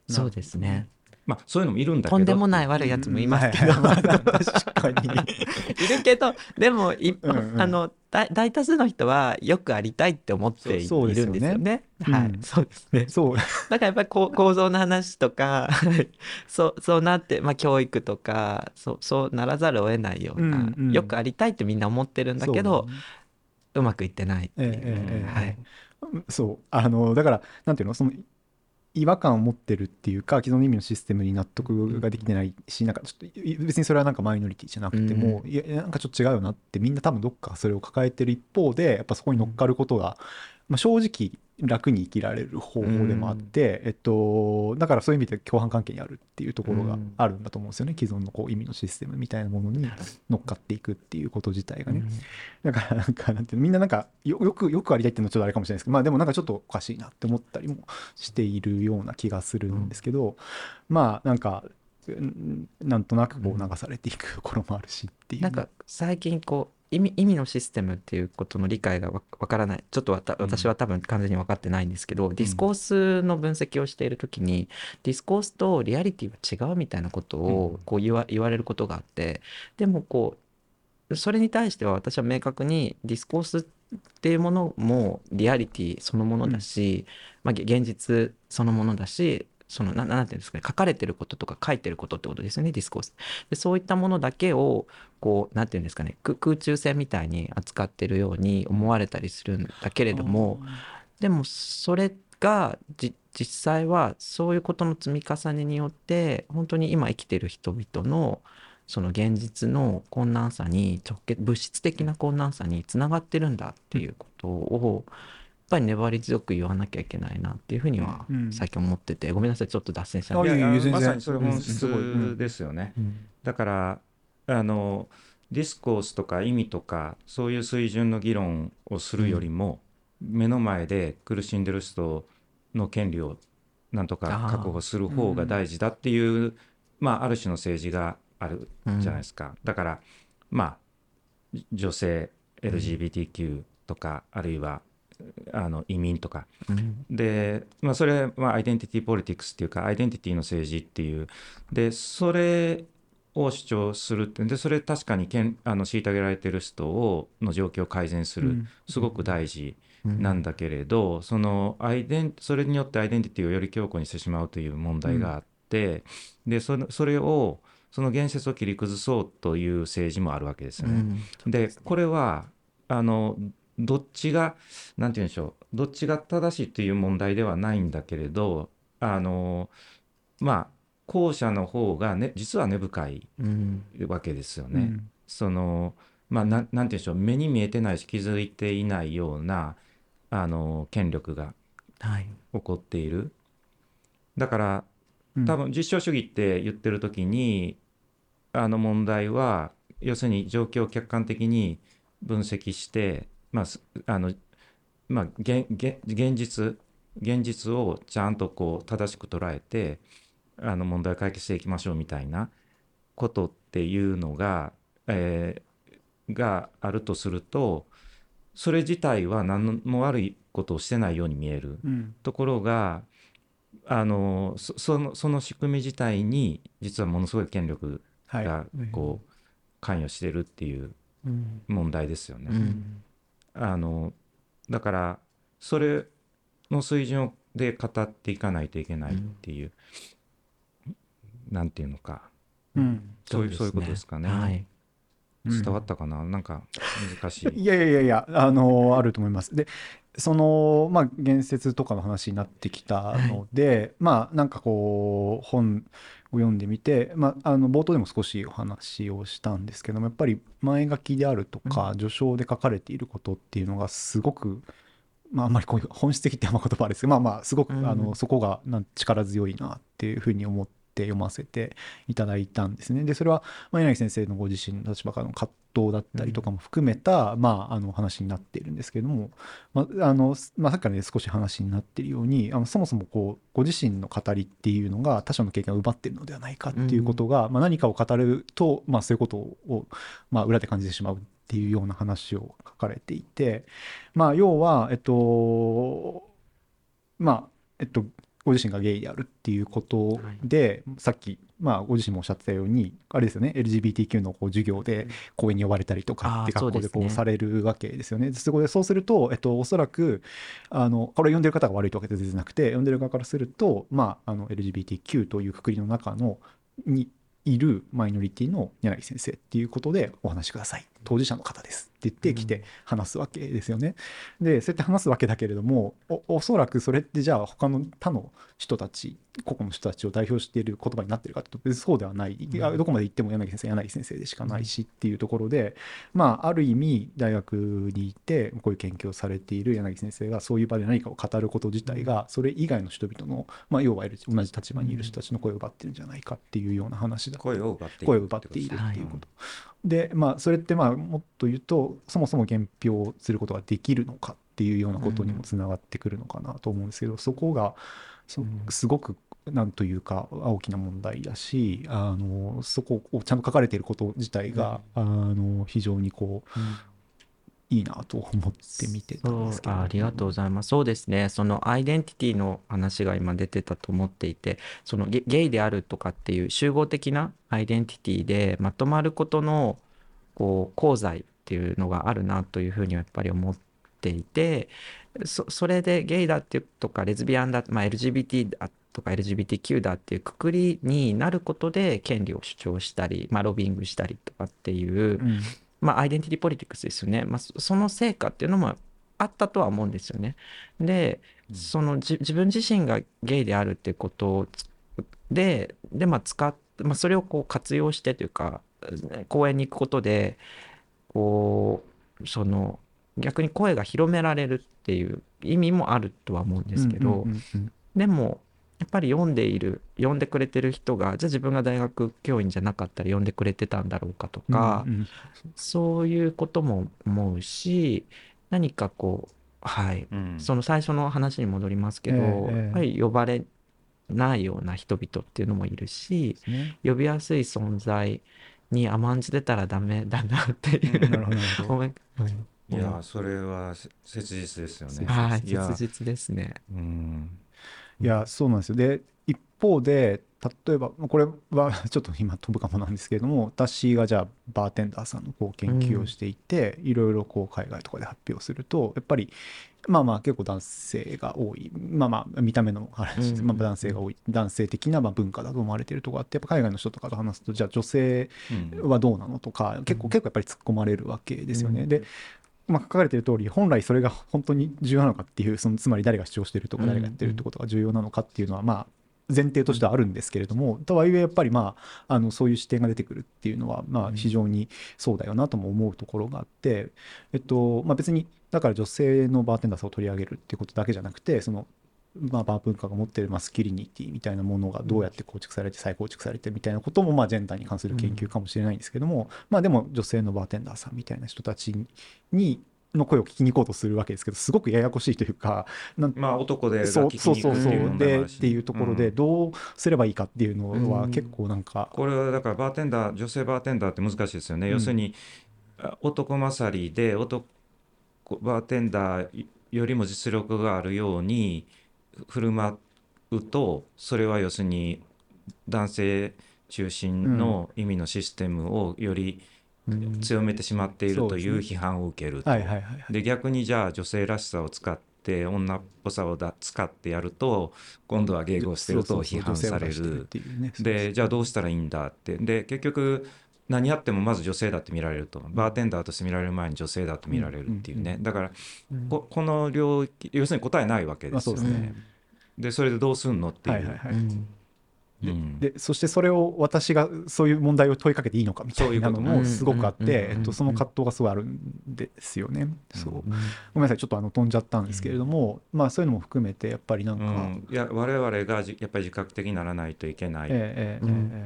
そうですね。まあそういうのもいるんだけど。とんでもない悪いやつもいますけど、うんはい。確かに。[laughs] いるけどでも一般、うんうん。あの大大多数の人はよくありたいって思っていそうそうですよね。るんですよね。はい、うん。そうですね。そう。だからやっぱりこう [laughs] 構造の話とか [laughs] そうそうなって、まあ、教育とかそうそうならざるを得ないような、うんうん。よくありたいってみんな思ってるんだけどそう。うまくいってないっていう。ええええはい。そう。あのだからなんていうの？その違和感を持ってるっていうか既存の意味のシステムに納得ができてないしなんかちょっとい別にそれはなんかマイノリティじゃなくても、いやなんかちょっと違うよなってみんな多分どっかそれを抱えてる一方でやっぱそこに乗っかることが、まあ、正直楽に生きられる方法でもあって、えっと、だからそういう意味で共犯関係にあるっていうところがあるんだと思うんですよね、既存のこう意味のシステムみたいなものに乗っかっていくっていうこと自体がね。だからなんかなんていうのみんななんかよよくよくありたいっていうのはちょっとあれかもしれないですけどまあでもなんかちょっとおかしいなって思ったりもしているような気がするんですけど、まあなんかうんなんとなくこう流されていくところもあるしっていう。なんか最近こう意味意味のシステムっていうことの理解がわわからない。ちょっとわた私は多分完全に分かってないんですけど、ディスコースの分析をしている時にディスコースとリアリティは違うみたいなことうん。をこう言わ言われることがあってでもこうそれに対しては私は明確にディスコースっていうものもリアリティそのものだし、まあ、げ現実そのものだしそのななんていうんですかね書かれてることとか書いてることってことですよねディスコース。でそういったものだけをこうなんていうんですかねく空中戦みたいに扱ってるように思われたりするんだけれどもでもそれがじ実際はそういうことの積み重ねによって本当に今生きてる人々のその現実の困難さに直結物質的な困難さにつながってるんだっていうことをやっぱり粘り強く言わなきゃいけないなっていうふうにはうん。最近思ってて。ごめんなさいちょっと脱線したあいやいやいやいや全然まさにそれ本質ですよね。うん。だからあのディスコースとか意味とかそういう水準の議論をするよりも、目の前で苦しんでる人の権利をなんとか確保する方が大事だっていう、まあある種の政治があるじゃないですか、だからまあ女性 LGBTQ とか、あるいはあの移民とか。うん。で、まあ、それはアイデンティティポリティクスっていうかアイデンティティの政治っていう。でそれを主張するってでそれ確かにけんあの虐げられてる人をの状況を改善する、うん。すごく大事うん。なんだけれど、そのアイデンそれによってアイデンティティをより強固にしてしまうという問題があって、でそのそれをその言説を切り崩そうという政治もあるわけですよね。でこれはあのどっちがなんて言うんでしょうどっちが正しいという問題ではないんだけれどあのまあ後者の方が、ね、実は根深いうんわけですよね。うんそのまあなんなんて言うんでしょう目に見えてないし気づいていないようなあの権力がはい起こっている。だからうん多分実証主義って言ってる時にあの問題は要するに状況を客観的に分析して、まあすあのまあ、現現現実現実をちゃんとこう正しく捉えてあの問題を解決していきましょうみたいなことっていうのが、えーがあるとするとそれ自体は何も悪いことをしてないように見える。うんところがあのそそのその仕組み自体に実はものすごい権力はいがこう関与してるっていううん問題ですよね。うんあのだからそれの水準で語っていかないといけないっていう、なんていうのか。うん。そういうそういうことですかね。はい。うん伝わったかな、なんか難しい。[laughs] いやいやいやあのあると思います。で、その、まあ、言説とかの話になってきたので、まあ、なんかこう、本を読んでみて、まあ、あの、冒頭でも少しお話をしたんですけども、やっぱり前書きであるとか、序章で書かれていることっていうのがすごく、まあ、あんまりこういう本質的ってあんま言葉あれですけど、まあまあ、すごく、うん。あの、そこがなん力強いなっていうふうに思っって読ませていただいたんですね。でそれは、まあ、柳先生のご自身の立場からの葛藤だったりとかも含めた、まあ、あの話になっているんですけれども、まああのまあ、さっきからね少し話になっているようにあのそもそもこうご自身の語りっていうのが他者の経験を奪っているのではないかっていうことが、まあ、何かを語ると、まあ、そういうことを、まあ、裏で感じてしまうっていうような話を書かれていて、まあ、要は、えっと、まあ、えっと、ご自身がゲイであるっていうことで、さっき、まあ、ご自身もおっしゃってたように、あれですよね、LGBTQ のこう授業で講演に呼ばれたりとかって学校でこそうされるわけですよね。そこでそうすると、えっと、おそらく、あの、これ読んでる方が悪いとか全然なくて、読んでる側からすると、まあ、あの、LGBTQ というくくりの中の、にいるマイノリティの柳先生っていうことでお話しください。当事者の方ですって言ってきて話すわけですよね。で、そうやって話すわけだけれども、おおそらくそれってじゃあ他の他の人たち、個々の人たちを代表している言葉になってるかというとそうではない。いやどこまで行っても柳先生、柳先生でしかないしっていうところで、まあ、ある意味大学にいてこういう研究をされている柳先生がそういう場で何かを語ること自体がそれ以外の人々の、まあ、要は同じ立場にいる人たちの声を奪ってるんじゃないかっていうような話だ声を奪っている声を奪っているっていうこと。でまあそれってまあもっと言うとそもそも減票することができるのかっていうようなことにもつながってくるのかなと思うんですけど、そこがそすごくなんというか大きな問題だしあのそこをちゃんと書かれていること自体が、あの非常にこういいなと思って見てたんですけどそうあありがとうございます。そうですね。そのアイデンティティの話が今出てたと思っていて、そのゲゲイであるとかっていう集合的なアイデンティティでまとまることのこう功罪っていうのがあるなというふうにはやっぱり思っていて、そそれでゲイだっていうとかレズビアンだ、まあ、LGBT だとか LGBTQ だっていうくくりになることで権利を主張したり、まあ、ロビングしたりとかっていう、うんまあ、アイデンティティポリティクスですよね。まあ、そその成果っていうのもあったとは思うんですよね。で、そのじ自分自身がゲイであるっていうことで、で、まあ、使っ、まあ、それをこう活用してというか、公園に行くことで、こう、その、逆に声が広められるっていう意味もあるとは思うんですけど、でもやっぱり読んでいる読んでくれてる人がじゃあ自分が大学教員じゃなかったら読んでくれてたんだろうかとうんか、うんうん。そういうことも思うし何かこうはい、うん。その最初の話に戻りますけど、ええええ。やっぱり呼ばれないような人々っていうのもいるしね。呼びやすい存在に甘んじてたらダメ [laughs] だなっていう、なるほどなるほど。思いいやそれはせ切実ですよね。はい切実ですね。うんいやそうなんですよ。で一方で例えばまあこれは [laughs] ちょっと今飛ぶかもなんですけれども私がじゃあバーテンダーさんのこう研究をしていて、いろいろこう海外とかで発表するとやっぱりまあまあ結構男性が多い。まあまあ見た目の話です、うん。まあ、男性が多い。男性的なまあ文化だと思われているところがあってやっぱ海外の人とかと話すとじゃあ女性うん。はどうなのとか結構結構やっぱり突っ込まれるわけですよね。うん。でまあ、書かれている通り本来それが本当に重要なのかっていうそのつまり誰が主張しているとかうん誰がやってるってことが重要なのかっていうのはまあ前提としてはあるんですけれどもとはいえやっぱりまああのそういう視点が出てくるっていうのはまあ非常にそうだよなとも思うところがあって、えっとまあ、別にだから女性のバーテンダーさんを取り上げるっていうことだけじゃなくてそのまあ、バー文化が持っているマスキュリニティみたいなものがどうやって構築されて再構築されてみたいなこともまあジェンダーに関する研究かもしれないんですけども、まあでも女性のバーテンダーさんみたいな人たちにの声を聞きに行こうとするわけですけどすごくややこしいというか [laughs] まあ男でがそうそうそうそう。でっていうところでうんどうすればいいかっていうのはうん結構なんか、これはだからバーテンダー女性バーテンダーって難しいですよね、うん。要するにあ男勝りで男バーテンダーよりも実力があるように振る舞うとそれは要するに男性中心の意味のシステムをよりうん強めてしまっているという批判を受けるで逆にじゃあ女性らしさを使って女っぽさをだ使ってやると今度は迎合してると批判される。でじゃあどうしたらいいんだって。で結局何やってもまず女性だって見られるとバーテンダーとして見られる前に女性だと見られるっていうね、うんだからうん。ここの領域要するに答えないわけですよまあそうですね。ね。でそれでどうすんのっていう、はいはいはい、うん。うん。でそしてそれを私がそういう問題を問いかけていいのかみたいなのそういうこともすごくあっうんて、うんえっと、その葛藤がすごいあるんですよね。そううん。ごめんなさいちょっとあの飛んじゃったんですけれども、まあそういうのも含めてやっぱりなんか、うん、いや我々がじやっぱり自覚的にならないといけないっ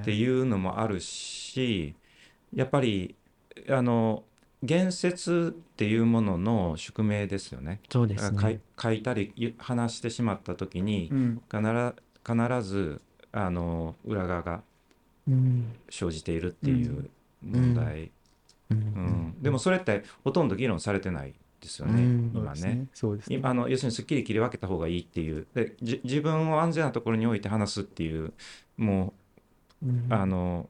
ていうのもあるしやっぱりあの言説っていうものの宿命ですよね。そうですね。書いたりゆ話してしまった時にうん。必ず必ずあの裏側がうん。生じているっていう問題、ううん。ん。でもそれってほとんど議論されてないですよね、うん。今ね。そうですね。あの要するにすっきり切り分けた方がいいっていう。でじ自分を安全なところに置いて話すっていうもうん。うあの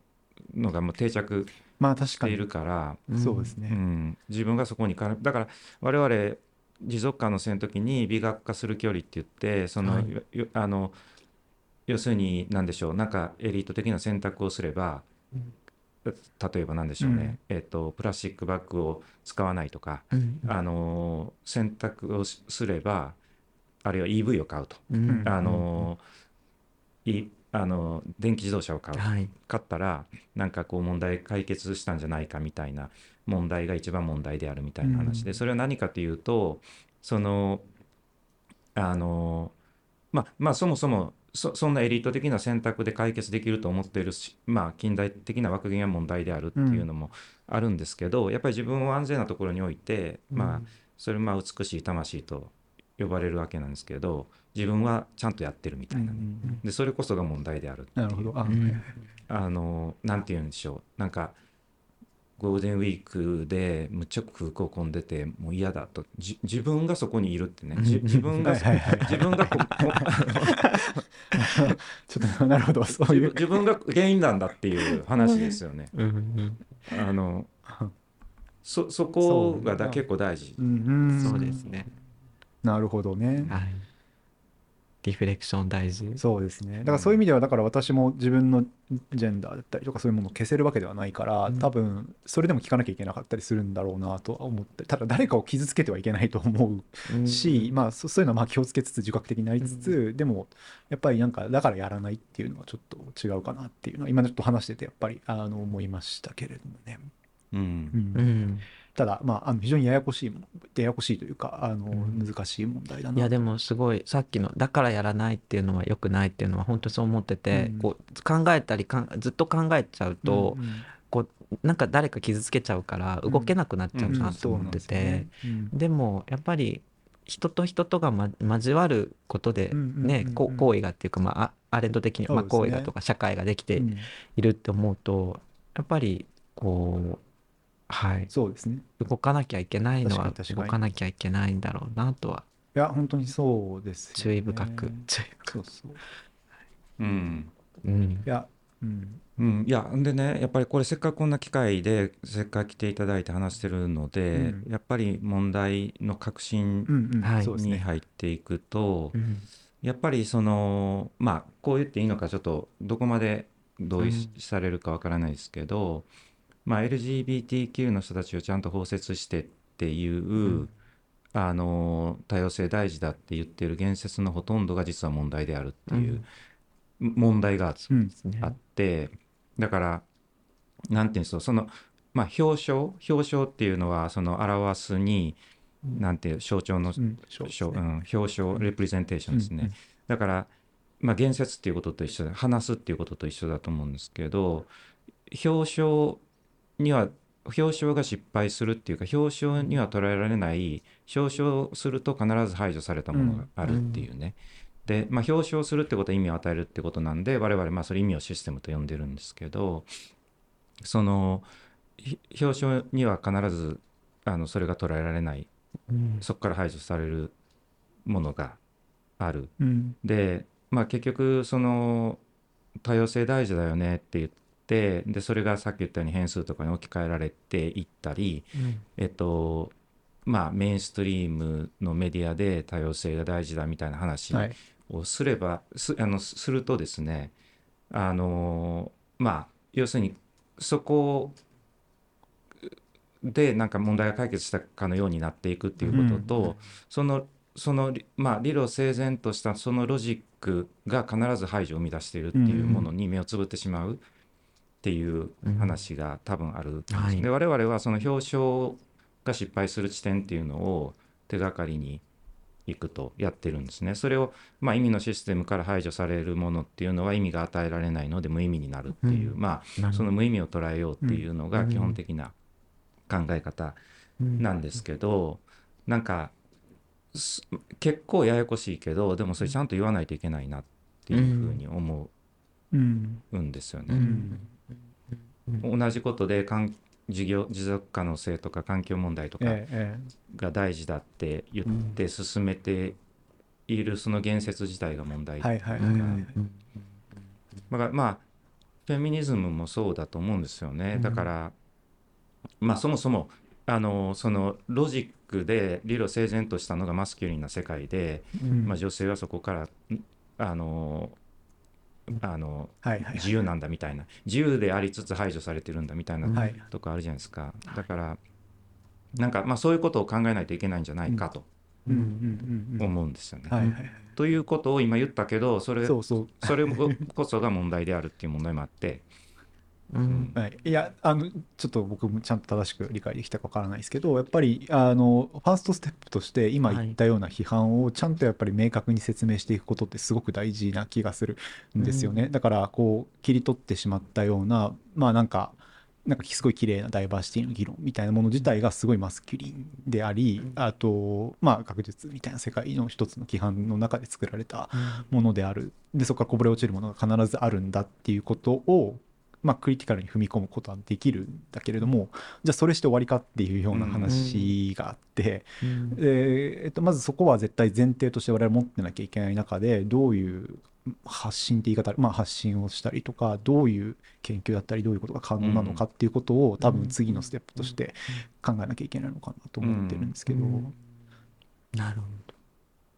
のがもう定着まあ確かに。いるから、うん。そうですね、うん、自分がそこにからだから我々持続可能性の時に美学化する距離って言ってその、はい。よあの要するに何でしょう。なんかエリート的な選択をすれば、うん。例えば何でしょうね、えっとプラスチックバッグを使わないとか、うん。あの選択をしすればあるいは EV を買うと、うん。あのいあの電気自動車を買う、はい。買ったらなんかこう問題解決したんじゃないかみたいな問題が一番問題であるみたいな話で、うん。それは何かというとそのあのまあまあそもそもそそんなエリート的な選択で解決できると思っているしまあ近代的な枠組みは問題であるっていうのもあるんですけど、やっぱり自分を安全なところに置いて、まあそれまあ美しい魂と呼ばれるわけなんですけど自分はちゃんとやってるみたいなね、うんでそれこそが問題であるなるほど。あ、うん。あのなんて言うんでしょう。なんかゴールデンウィークでむっちゃ空港混んでてもう嫌だと。じ自分がそこにいるってね。じ自分が [laughs] 自分が [laughs] ちょっとなるほど。そういう。自分が原因なんだっていう話ですよね。うんあのそそこがだ結構大事。う。うんん。そうですね。なるほどね。はい。リフレクション大事。そうですね。だからそういう意味ではだから私も自分のジェンダーだったりとかそういうものを消せるわけではないからうん。多分それでも聞かなきゃいけなかったりするんだろうなとは思ってただ誰かを傷つけてはいけないと思うんうし、まあそそういうのはまあ気をつけつつ自覚的になりつつ、でもやっぱりなんかだからやらないっていうのはちょっと違うかなっていうのは今ちょっと話しててやっぱりあの思いましたけれどもね。うん。うん。うん。ただまああの非常にややこしいもややこしいというかあのうん。難しい問題だな。いやでもすごいさっきのだからやらないっていうのは良くないっていうのは本当そう思ってて、うん。こう考えたりかんずっと考えちゃうと、うんうん。こうなんか誰か傷つけちゃうから動けなくなっちゃううんなと思ってて、でもやっぱり人と人とが、ま、交わることでうんうんうんね、うん。こう行為がっていうか、まあ、あアレント的に、まあ、行為がとか社会ができてうん。いるって思うとやっぱりこうはい。そうですね。動かなきゃいけないのは確かに確かに。動かなきゃいけないんだろうなとは。いや本当にそうですよね、注意深く、注意深そうそう。うん。く、うん。いや、うん、うん、いやでねやっぱりこれせっかくこんな機会でせっかく来ていただいて話してるので、うん。やっぱり問題の核心うん、うん、はい。にそうですね。入っていくと、うん。やっぱりそのまあこう言っていいのかちょっとどこまで同意しされるかわからないですけど、まあ、LGBTQ の人たちをちゃんと包摂してっていう、ん。あの多様性大事だって言ってる言説のほとんどが実は問題であるっていう、問題がうん、ですね。あってだからなんていうんですかその、まあ、表彰？表彰っていうのはその表すになんていう象徴のうん、表彰レプレゼンテーションですね、うんうん。だから、まあ、言説っていうことと一緒で話すっていうことと一緒だと思うんですけど表彰には表彰が失敗するっていうか表彰には捉えられない表彰すると必ず排除されたものがあるっていうね、で、まあ、表彰するってことは意味を与えるってことなんで我々まあそれ意味をシステムと呼んでるんですけどそのひ表彰には必ずあのそれが捉えられないうん。そこから排除されるものがある。うん、で、まあ、結局その多様性大事だよねって言ってでそれがさっき言ったように変数とかに置き換えられていったり、うん。えっとまあ、メインストリームのメディアで多様性が大事だみたいな話はい。をすれば、すあのするとですねあのまあ要するにそこでなんか問題が解決したかのようになっていくっていうことと、うんそのそのりまあ理路整然としたそのロジックが必ず排除を生み出しているっていうものに目をつぶってしまうっていう話が多分あるんです、はい。で我々はその表彰が失敗する地点っていうのを手がかりにいくとやってるんですね。それを、まあ、意味のシステムから排除されるものっていうのは意味が与えられないので無意味になるっていう、うん。まあその無意味を捉えようっていうのがうん基本的な考え方なんですけど、なんかす結構ややこしいけどでもそれちゃんと言わないといけないなっていうふうに思うんうんですようね。ん同じことで環事業持続可能性とか環境問題とかええが大事だって言って進めているその言説自体が問題えはいはいはいはい。うん。だからまあフェミニズムもそうだと思うんですよね、だからまあそもそもあのそのロジックで理路整然としたのがマスキュリンな世界で、うん。まあ、女性はそこからんあのあのはいはい自由なんだみたいな。自由でありつつ排除されてるんだみたいなはい。とこあるじゃないですか。だからなんかまあそういうことを考えないといけないんじゃないかと思うんですよね。ということを今言ったけどそれそれこそが問題であるっていう問題もあって。うん。はい、いやあのちょっと僕もちゃんと正しく理解できたかわからないですけどやっぱりあのファーストステップとして今言ったような批判をちゃんとやっぱり明確に説明していくことってすごく大事な気がするんですよね、だからこう切り取ってしまったようなまあなんかなんかすごい綺麗なダイバーシティの議論みたいなもの自体がすごいマスキュリンでありあとまあ学術みたいな世界の一つの規範の中で作られたものである。でそこからこぼれ落ちるものが必ずあるんだっていうことを、まあ、クリティカルに踏み込むことはできるんだけれどもじゃあそれして終わりかっていうような話があって、うん。でえっと、まずそこは絶対前提として我々持ってなきゃいけない中でどういう発信って言い方、まあ、発信をしたりとかどういう研究だったりどういうことが可能なのかっていうことを多分次のステップとして考えなきゃいけないのかなと思ってるんですけど。うん。なるほ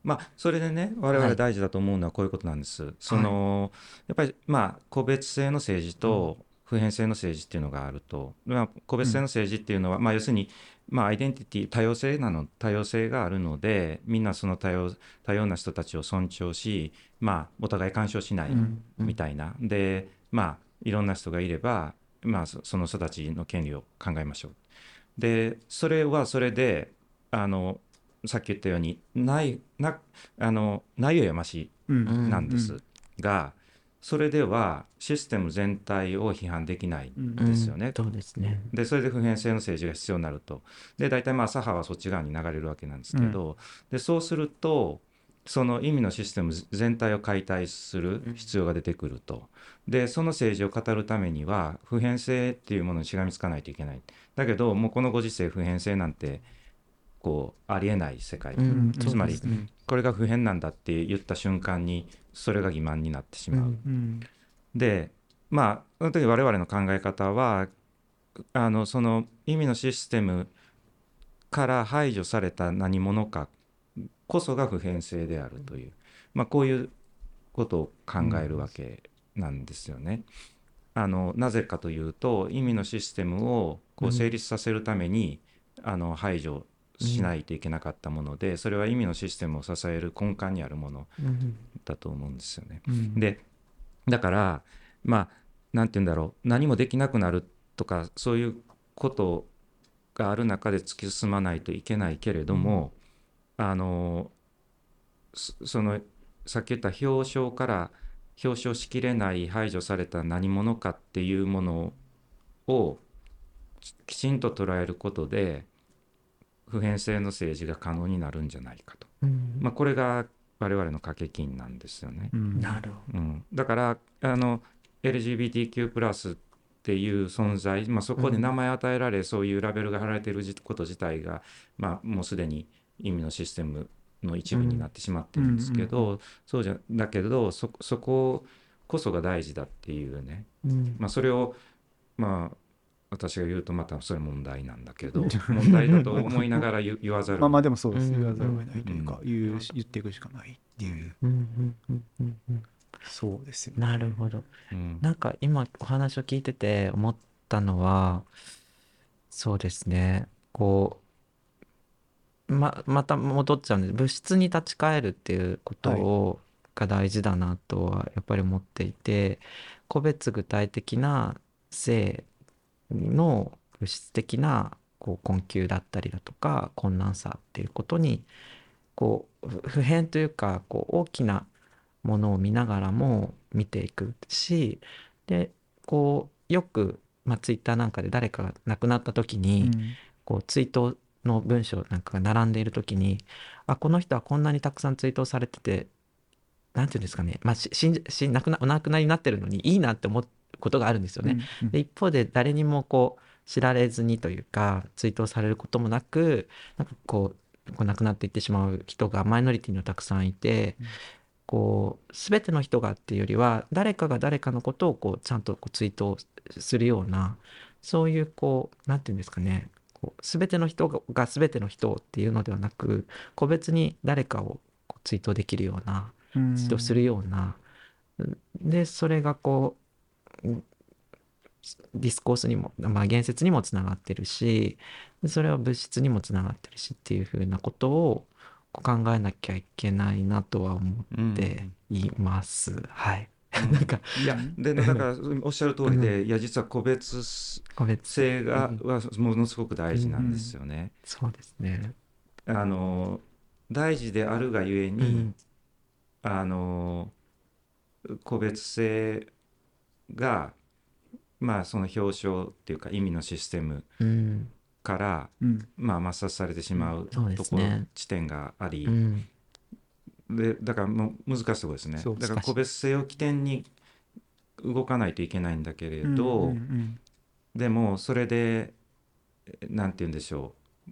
まあそれでね我々大事だと思うのはこういうことなんです。そのやっぱりまあ個別性の政治と普遍性の政治っていうのがあると、まあ、個別性の政治っていうのは、まあ要するにまあアイデンティティ多様性なの多様性があるのでみんなその多様多様な人たちを尊重しまあお互い干渉しないうん。みたいな、でまあいろんな人がいればまあそその人たちの権利を考えましょう。でそれはそれであのさっき言ったようにないなあの内容やましなんです、うがそれではシステム全体を批判できないですよね。そうですねでそれで普遍性の政治が必要になると。で大体まあ左派はそっち側に流れるわけなんですけど、でそうするとその意味のシステム全体を解体する必要が出てくると。でその政治を語るためには普遍性っていうものにしがみつかないといけない。だけどもうこのご時世普遍性なんてこうありえない世界、うんつまりねこれが普遍なんだって言った瞬間にそれが欺瞞になってしまう。うんうんでまあその時我々の考え方はあのその意味のシステムから排除された何者かこそが普遍性であるという、まあ、こういうことを考えるわけなんですよね。あのなぜかというと意味のシステムをこう成立させるために、あの排除しないといけなかったもので、それは意味のシステムを支える根幹にあるものうんだと思うんですよね。うん。でだからまあなんて言うんだろう。何もできなくなるとかそういうことがある中で突き進まないといけないけれども、あのそそのさっき言った表彰から表彰しきれない排除された何者かっていうものをきちんと捉えることで普遍性の政治が可能になるんじゃないかと、うん。まあ、これが我々の掛け金なんですよね。うん。なるほうん、だからあの LGBTQ+ っていう存在、まあ、そこで名前与えられ、そういうラベルが貼られていること自体が、まあ、もうすでに意味のシステムの一部になってしまってるんですけど、そうじゃだけどそそここそが大事だっていうね、どうん。まあ、それをまあ私が言うとまたそれ問題なんだけど [laughs] 問題だと思いながら言 [laughs] 言わざるまあまあでもそうです。うん。言わざるを得ないというか、う言うし言っていくしかないっていう、うんうんうんうんうんそうですよね。なるほど。うん。なんか今お話を聞いてて思ったのはそうですね。こうままた戻っちゃうんです。物質に立ち返るっていうことを、が大事だなとはやっぱり思っていて個別具体的な性の物質的なこう困窮だったりだとか困難さっていうことにこうふ普遍というかこう大きなものを見ながらも見ていくしでこうよく、まあ、ツイッターなんかで誰かが亡くなった時に、こう追悼の文章なんかが並んでいる時にあこの人はこんなにたくさん追悼されててなんていうんですかね、まあ、し死んし亡くなお亡くなりになってるのにいいなって思うことがあるんですよね。うんで一方で誰にもこう知られずにというか追悼されることもなくなんかこうこう亡くなっていってしまう人がマイノリティにはたくさんいて、うんこう全ての人がっていうよりは誰かが誰かのことをこうちゃんとこう追悼するようなそういうこうなんていうんですかねこう全ての人がが全ての人っていうのではなく個別に誰かをこう追悼できるようなうん追悼するような、でそれがこううんディスコースにも、まあ、言説にもつながってるしそれは物質にもつながってるしっていうふうなことを考えなきゃいけないなとは思うんっています。はい。うん [laughs] なんかいやでねだからおっしゃる通りで、いや実は個別個別性がうんはものすごく大事なんですよね。そうですね。あの大事であるがゆえに、うんあの個別性がまあその表彰っていうか意味のシステムうん。から、うん。まあ、抹殺されてしまうところ、すね。地点があり、うん。でだからもう難しいところですね。だから個別性を起点に動かないといけないんだけれど、うんうんでもそれでえなんて言うんでしょう。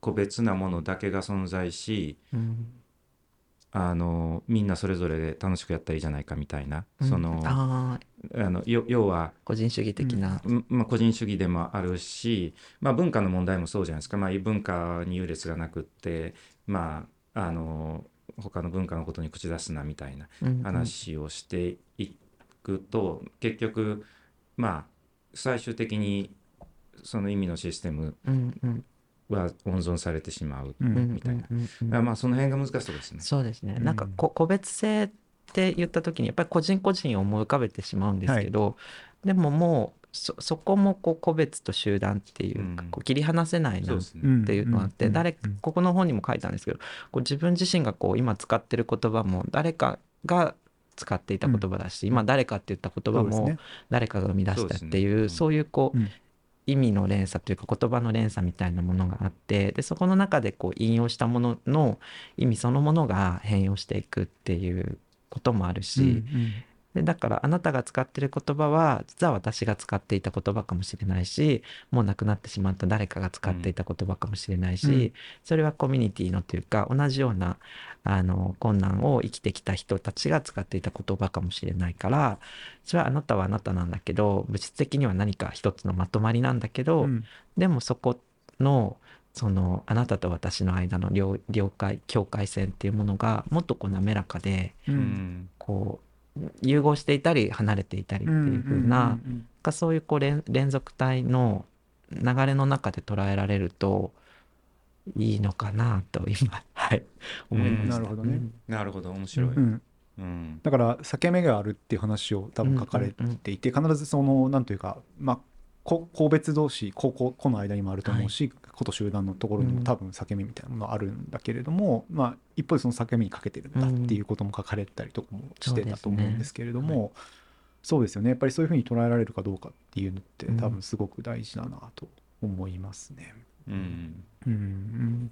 個別なものだけが存在しうんあのみんなそれぞれで楽しくやったらいいじゃないかみたいな、うん。そのあのよ要は、個人主義的な。んまあ、個人主義でもあるし、まあ、文化の問題もそうじゃないですか、まあ、異文化に優劣がなくって、まあ、あの他の文化のことに口出すなみたいなうんうん。話をしていくと、結局まあ最終的にその意味のシステムうんうんは温存されてしまう、みたいな。うんうんうんだからまあその辺が難しいところですね。そうですね。うん。なんかこ個別性って言った時にやっぱり個人個人を思い浮かべてしまうんですけど、でももうそそこもこう個別と集団っていうかうん。こう切り離せないなっていうのがあって、うん誰うんここの本にも書いたんですけどこう自分自身がこう今使ってる言葉も誰かが使っていた言葉だし、今誰かって言った言葉も誰かが生み出したっていうそううん。そういうこう、うん意味の連鎖というか言葉の連鎖みたいなものがあってでそこの中でこう引用したものの意味そのものが変容していくっていうこともあるし、うんでだからあなたが使ってる言葉は実は私が使っていた言葉かもしれないしもう亡くなってしまった誰かが使っていた言葉かもしれないし、うん。それはコミュニティのというか同じようなあの困難を生きてきた人たちが使っていた言葉かもしれないからそれはあなたはあなたなんだけど物質的には何か一つのまとまりなんだけど、うん。でもそこのそのあなたと私の間の了了解境界線っていうものがもっとこう滑らかでううんん。こう融合していたり離れていたりっていう風な、うそういうこう連連続体の流れの中で捉えられるといいのかなと今はい思いました。なるほどね。なるほど面白い。うんうん。うん。だから裂け目があるっていう話を多分書かれていて必ずそのなんというかまあこ個別同士個々個の間にもあると思うし、個と集団のところにも多分裂け目みたいなものあるんだけれども、まあ一方でその裂け目にかけてるんだっていうことも書かれたりとかもしてたと思うんですけれども、そうですよね。やっぱりそういうふうに捉えられるかどうかっていうのってうん。多分すごく大事だなと思いますね。うんうん。うん、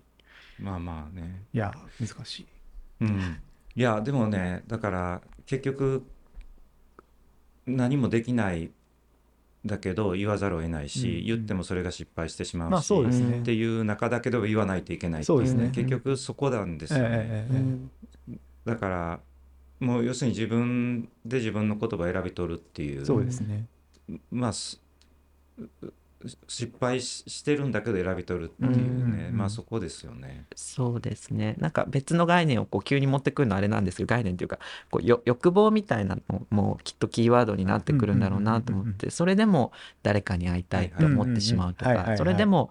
まあまあね。いや難しい。うん、いやでもねだから結局何もできないだけど言わざるを得ないし、うん言ってもそれが失敗してしまうし、まあそうですね。っていう中だけど言わないといけないっていうそうですね。結局そこなんですよね、ええええええ。だからもう要するに自分で自分の言葉を選び取るっていう。そうですね。まあす失敗ししてるんだけど選び取るっていうね、うんうんまあそこですよね。そうですね。なんか別の概念をこう急に持ってくるのはあれなんですけど概念というかこうよ欲望みたいなのもきっとキーワードになってくるんだろうなと思ってそれでも誰かに会いたいと思ってしまうとかそれでも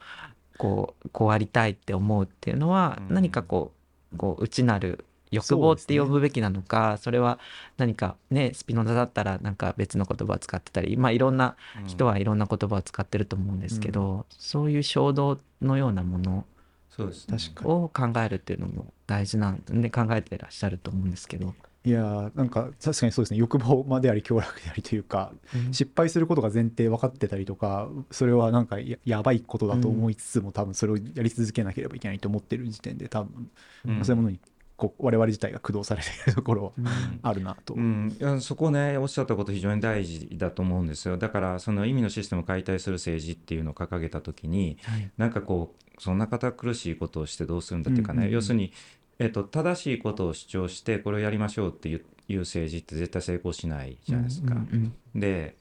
こうこうありたいって思うっていうのはうん。何かこうこう内なる欲望って呼ぶべきなのかそ,、れは何かねスピノザだったらなんか別の言葉を使ってたりまあいろんな人はいろんな言葉を使ってると思うんですけど、そういう衝動のようなものそうですね。確かにを考えるっていうのも大事なんで考えてらっしゃると思うんですけど。いやーなんか確かにそうですね。欲望まであり強楽でありというかうん。失敗することが前提分かってたりとかそれはなんかややばいことだと思いつつも、多分それをやり続けなければいけないと思ってる時点で多分、うん。そういうものにこう我々自体が駆動されているところはうん。あるなと。うん、いやそこねおっしゃったこと非常に大事だと思うんですよ。だからその意味のシステムを解体する政治っていうのを掲げた時にはい。なんかこうそんな堅苦しいことをしてどうするんだっていうかね、うん。うんうん要するに、えっと、正しいことを主張してこれをやりましょうっていう政治って絶対成功しないじゃないですか。うんで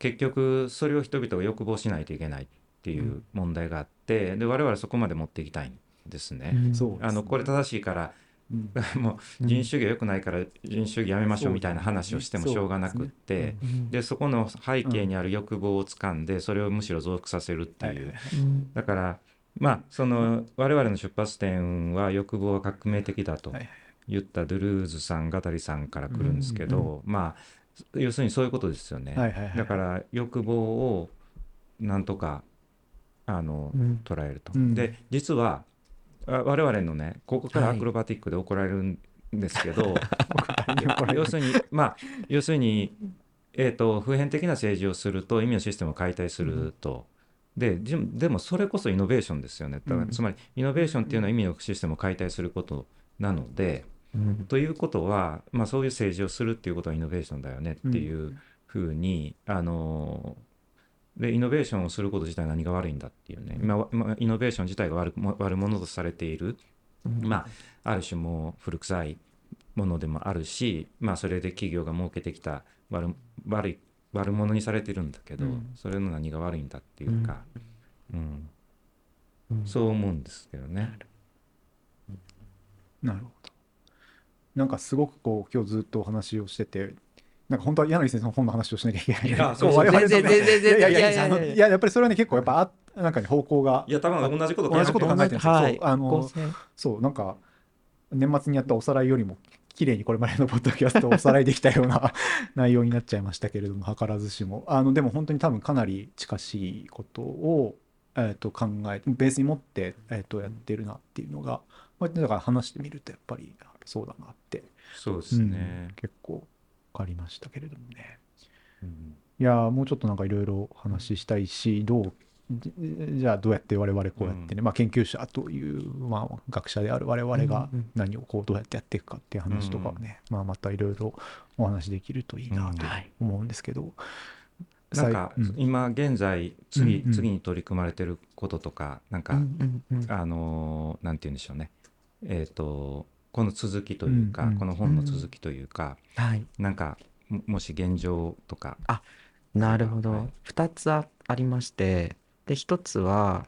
結局それを人々が欲望しないといけないっていう問題があってで我々はそこまで持っていきたいんですね。うん。あのこれ正しいからうん。[laughs] もう人種主義が良くないから人種主義やめましょうみたいな話をしてもしょうがなくってうん。でそこの背景にある欲望をつかんでそれをむしろ増幅させるってはいいううん。だからまあその我々の出発点は欲望は革命的だとはい言ったドゥルーズさんガタリさんから来るんですけどまあ要するにそういうことですよね。だから欲望をなんとかあのうん。捉えると。うん。で実はあ我々のねここからはい。アクロバティックで怒られるんですけど、[laughs] これ要するにまあ要するに、えー、と普遍的な政治をすると意味のシステムを解体すると。でじでもそれこそイノベーションですよね。だからうんつまりイノベーションっていうのは意味のシステムを解体することなので、うん。ということは、まあ、そういう政治をするっていうことはイノベーションだよねっていうふうに、あのでイノベーションをすること自体何が悪いんだっていうね、まあまあ、イノベーション自体が悪悪者とされている、まあ、ある種もう古臭いものでもあるし、まあ、それで企業が設けてきた悪悪い悪者にされてるんだけど、うん。それの何が悪いんだっていうか、うん。うん。そう思うんですけどね。なるほど。なんかすごくこう今日ずっとお話をしてて、なんか本当は柳先生の本の話をしなきゃいけない。いやそう全然全然全然。いやいやいやいやっぱりそれはね結構やっぱあなんかね方向が。いや多分同じこと考え同じこと考えてるんですよ。はい。そうあのそうなんか年末にやったおさらいよりも綺麗にこれまでのポッドキャストをおさらいできたような [laughs] 内容になっちゃいましたけれども図らずしも。あのでも本当に多分かなり近しいことを、えー、と考えベースに持って、えー、とやってるなっていうのが、まあ、だから話してみるとやっぱりそうだなって、そうですね。うん。結構分かりました。けれどもね。うん。いやーもうちょっとなんかいろいろ話したいしどうじじゃあどうやって我々こうやってね、まあ、研究者という、まあ、学者である我々がうんうん何をこうどうやってやっていくかっていう話とかはね、まあ、またいろいろお話できるといいなとはい思うんですけど、なんか今現在次,、うんうん。次に取り組まれてることとかなんか、うんうんうん。あのーなんて言うんでしょうね。えっ、とこの続きというか、うんうんこの本の続きというか、はい。なんかももし現状とか。なるほど、はい。2つあありましてで1つは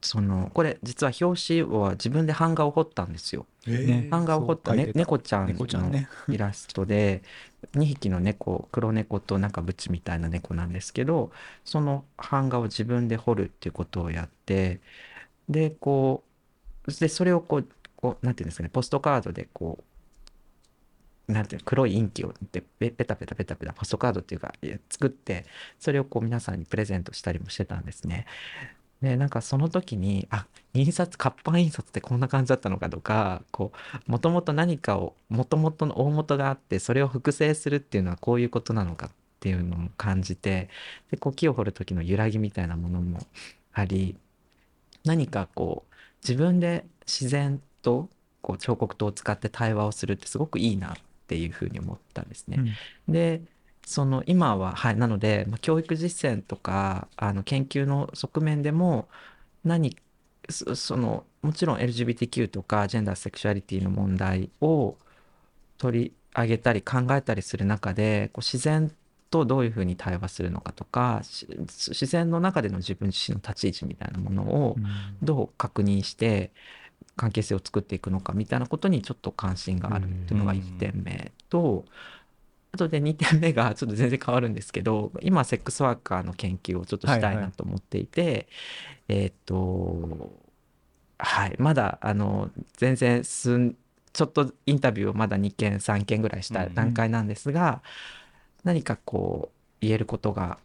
そのこれ実は表紙は自分で版画を彫ったんですよ。ね。版画を彫った、ね猫ちゃんの [laughs] イラストで2匹の猫黒猫となんかブチみたいな猫なんですけどその版画を自分で彫るっていうことをやってでこうでそれをこうこうなんていうんですかねポストカードでこうなんていうの黒いインキをでペペタペタペタペタポストカードっていうか作ってそれをこう皆さんにプレゼントしたりもしてたんですね。でなんかその時にあ印刷活版印刷ってこんな感じだったのかとかこうもともと何かをもともとの大元があってそれを複製するっていうのはこういうことなのかっていうのも感じてでこう木を掘る時の揺らぎみたいなものもあり何かこう自分で自然とこう彫刻刀を使って対話をするってすごくいいなっていうふうに思ったんですね。うんでその今ははいなので、まあ、教育実践とかあの研究の側面でも何そそのもちろん LGBTQ とかジェンダーセクシュアリティの問題を取り上げたり考えたりする中でこう自然とどういうふうに対話するのかとかし自然の中での自分自身の立ち位置みたいなものをうんどう確認して関係性を作っていくのかみたいなことにちょっと関心があるっていうのが1点目とあとで2点目がちょっと全然変わるんですけど今セックスワーカーの研究をちょっとしたいはいはないと思っていて、えーっとはいまだあの全然すんちょっとインタビューをまだ2件3件ぐらいした段階なんですが、何かこう言えることが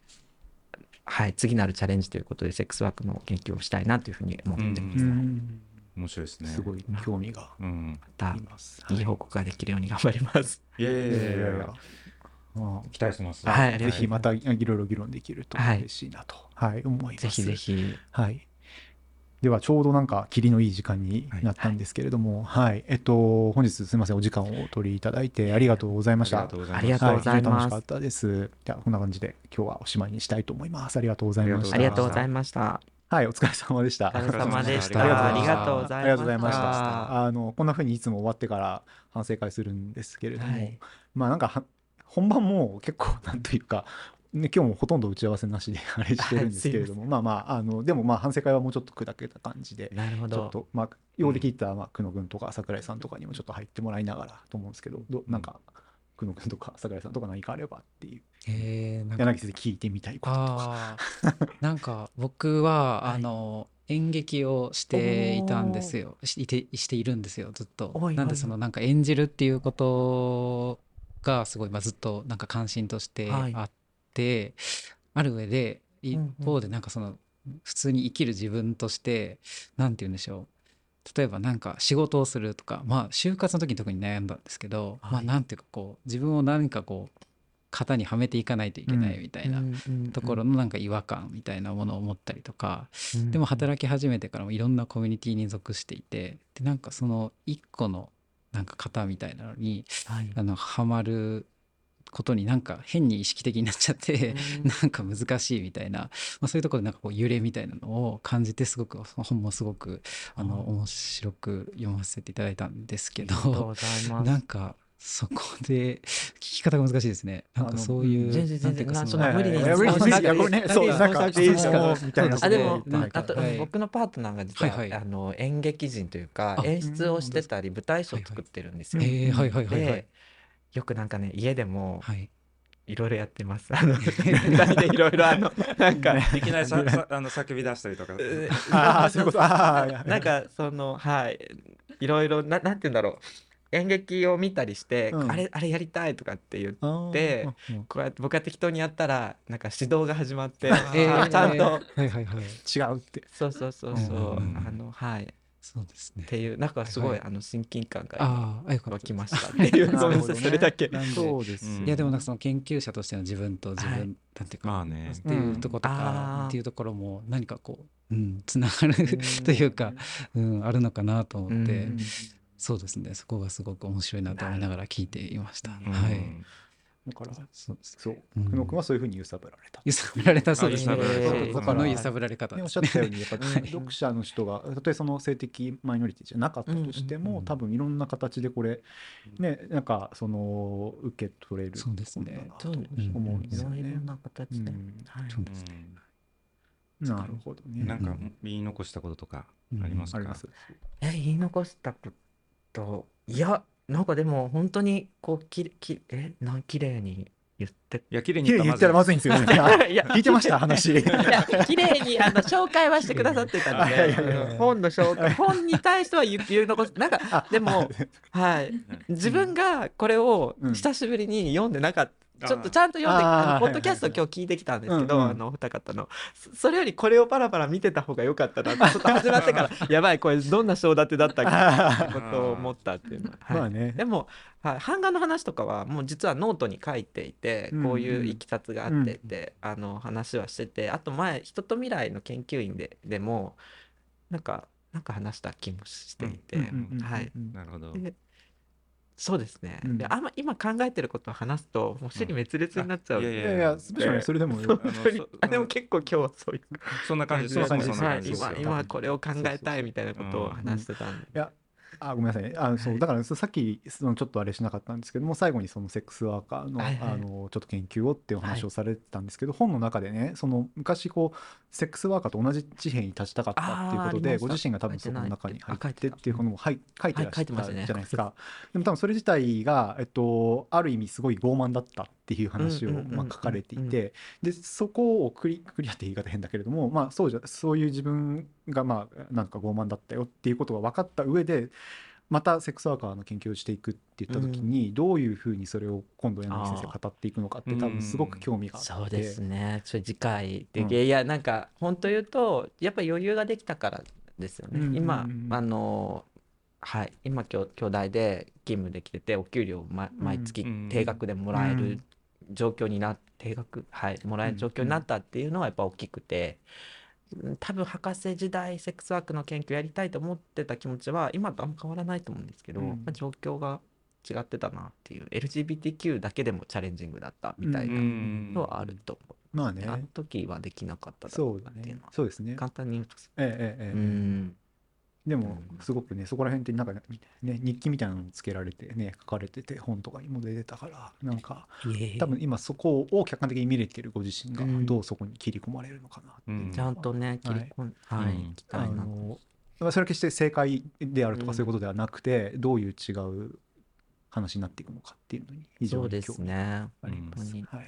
はい次なるチャレンジということでセックスワークの研究をしたいなというふうに思ってます。うん面白いですね。すごい興味があります。いい報告ができるように頑張ります。いやいやいいや。いやま期待してます。はい。あぜひまたいろいろ議論できるとはい。嬉しいなと、はい、思います。ぜひぜひ。はい。ではちょうどなんか霧のいい時間になったんですけれども、はい、えっと本日すみません。お時間をお取りいただいてありがとうございました。ありがとうございます楽しかったです。じゃあこんな感じで今日はおしまいにしたいと思います。ありがとうございました。ありがとうございました。はい、お疲れ様でした。お疲れ様でした。ありがとうございました。ありがとうございました。あのこんな風にいつも終わってから反省会するんですけれども、はいまあなんかは本番も結構なんというか。ね、今日もほとんど打ち合わせなしで [laughs] あれしてるんですけれども、まあまああのでもまあ反省会はもうちょっと砕けた感じでなるほど。ちょっとまあ用で聞いた、まあ、久野君とか桜井さんとかにもちょっと入ってもらいながらと思うんですけどどなんか久野君とか桜井さんとか何かあればっていう。えー、柳先生聞いてみたいこととか。なんか僕は、はい。あの演劇をしていたんですよ。しいてしているんですよずっと。なんでそのなんか演じるっていうことがすごい、まあ、ずっとなんか関心としてはい。あって、ある上で一方でなんかその普通に生きる自分としてなんて言うんでしょう例えばなんか仕事をするとかまあ就活の時に特に悩んだんですけど、まあはいなんていうかこう自分を何かこう型にはめていかないといけないみたいなところのなんか違和感みたいなものを持ったりとか、でも働き始めてからもいろんなコミュニティに属していてでなんかその一個のなんか型みたいなのにはい。あのはまることになんか変に意識的になっちゃって、[laughs] なんか難しいみたいな、まあ、そういうところでなんかこう揺れみたいなのを感じてすごくその本もすごくあの面白く読ませていただいたんですけど。なんかそこで聞き方が難しいですね。なんかそういう全然全然なそんなはい。無理に無理にそうなんかそうですか？みたいな。あでも、あと、はい。僕のパートナーが実は、あの演劇人というかあ演出をしてたり舞台賞を作ってるんですよ。えーはいはいはいはい。でよくなんかね家でもはい。いろいろやってます。[laughs] あのいろいろあの [laughs] なんか。いきなりささあの叫び出したりとか。[laughs] ああそういうこと。ああなんかそのはい。いろいろななんて言うんだろう。演劇を見たりして、うん。あれあれやりたいとかって言ってこうやって僕が適当にやったらなんか指導が始まって、えーちゃんとはいはいはい。違うって。そうそうそうそう、うん。あのはいそうですね。っていうなんかすごい、はいはあの親近感が湧きましたっていうごめんなさい。それだけ。なんでそうですようん。いやでもなんかその研究者としての自分と自分、はい。なんていうか、まあね。っていうところとうん。っていうところも何かこう、うん、つながるというか、うん、あるのかなと思って、うん。そうですね。そこがすごく面白いなと思いながら聞いていました。うん。はいだから。そそう。うん。久野君はそういうふうに揺さぶられた。揺さぶられたそうですね。あ揺さぶられたそう僕の揺さぶられ方。ね、おっしゃったようにやっぱ読者の人がたとえその性的マイノリティじゃなかったとしても、うんうんうん。多分いろんな形でこれねなんかその受け取れるそうですね。と思うんですよね。いろいろ。な形で、そうですね。なるほどね。なんかうん言い残したこととかありますか、あります。え言い残したこといやなんかでも本当にこうききえなん綺麗に言って。いや綺麗にい。や言ったらまずいんですよね。[laughs] あいや。聞いてました話。[laughs] いや綺麗にあの紹介はしてくださってたんで。[laughs] や本の紹介。本に対しては言う言う残すなんかあでもはい。自分がこれをうん。久しぶりに読んでなかった、ちょっとちゃんと読んであのポッドキャストを今日聞いてきたんですけど、うんうんあのお二方の。そそれよりこれをパラパラ見てた方が良かったなって [laughs] ちょっと始まってから [laughs] やばいこれどんな章立てだったっけってことを思ったっていうのは、はいまあね。でも、はい、版画の話とかはもう実はノートに書いていてうんこういういきさつがあってって、あの話はしててあと前人と未来の研究員ででもなんかなんか話した気もしていて、うんうんうんうん。はい。なるほど。でそうですね、うん。であんま今考えてることを話すともう尻滅裂になっちゃう、うん。いやいやいや、スペシャルにそれでもよ。本当にそ [laughs] あでも結構今日はそういう。そんな感じそんな感じそんなはい感じですよ。今今これを考えたいみたいなことを話してたんで、いやあごめんなさい。ねあのそうだからさっきそのちょっとあれしなかったんですけども最後にそのセックスワーカーの,、あのちょっと研究をっていうお話をされてたんですけど、本の中でねその昔こうセックスワーカーと同じ地平に立ちたかったっていうことでご自身が多分そこの中に入ってっていうのもはい書いてらっしゃったじゃないですか。でも多分それ自体が、えっと、ある意味すごい傲慢だったっていう話を、うんうんうんうんまあ、書かれていてでそこをクリクリアって言い方変だけれども、まあ、そうじゃそういう自分がまあなんか傲慢だったよっていうことが分かった上でまたセックスワーカーの研究をしていくって言った時に、どういうふうにそれを今度柳先生が語っていくのかって多分すごく興味があって、そうですね。それ次回で、うん。いやなんか本当言うとやっぱ余裕ができたからですよね、うんうんうん今あのはい。今きょ兄弟で勤務できててお給料を、ま、毎月うん定額でもらえるうん状況にな定額はいもらえる状況になったっていうのはやっぱ大きくて、多分博士時代セックスワークの研究やりたいと思ってた気持ちは今とあんま変わらないと思うんですけど、うん。まあ、状況が違ってたなっていう LGBTQ だけでもチャレンジングだったみたいなのはあると思う。まあね。あの時はできなかっただろそうっていうのは、そうですね。簡単に言うとええええ。うんでもうん。すごくねそこら辺ってなんかね日記みたいなのもつけられてね書かれてて本とかにも出てたからなんか多分今そこを客観的に見れてるご自身がうん。どうそこに切り込まれるのかなちゃんとね切り込んはい、うんいきたあいなとのまあそれは決して正解であるとうん。かそういうことではなくて、どういう違う話になっていくのかっていうのに非常に興味がね。あります。本はい。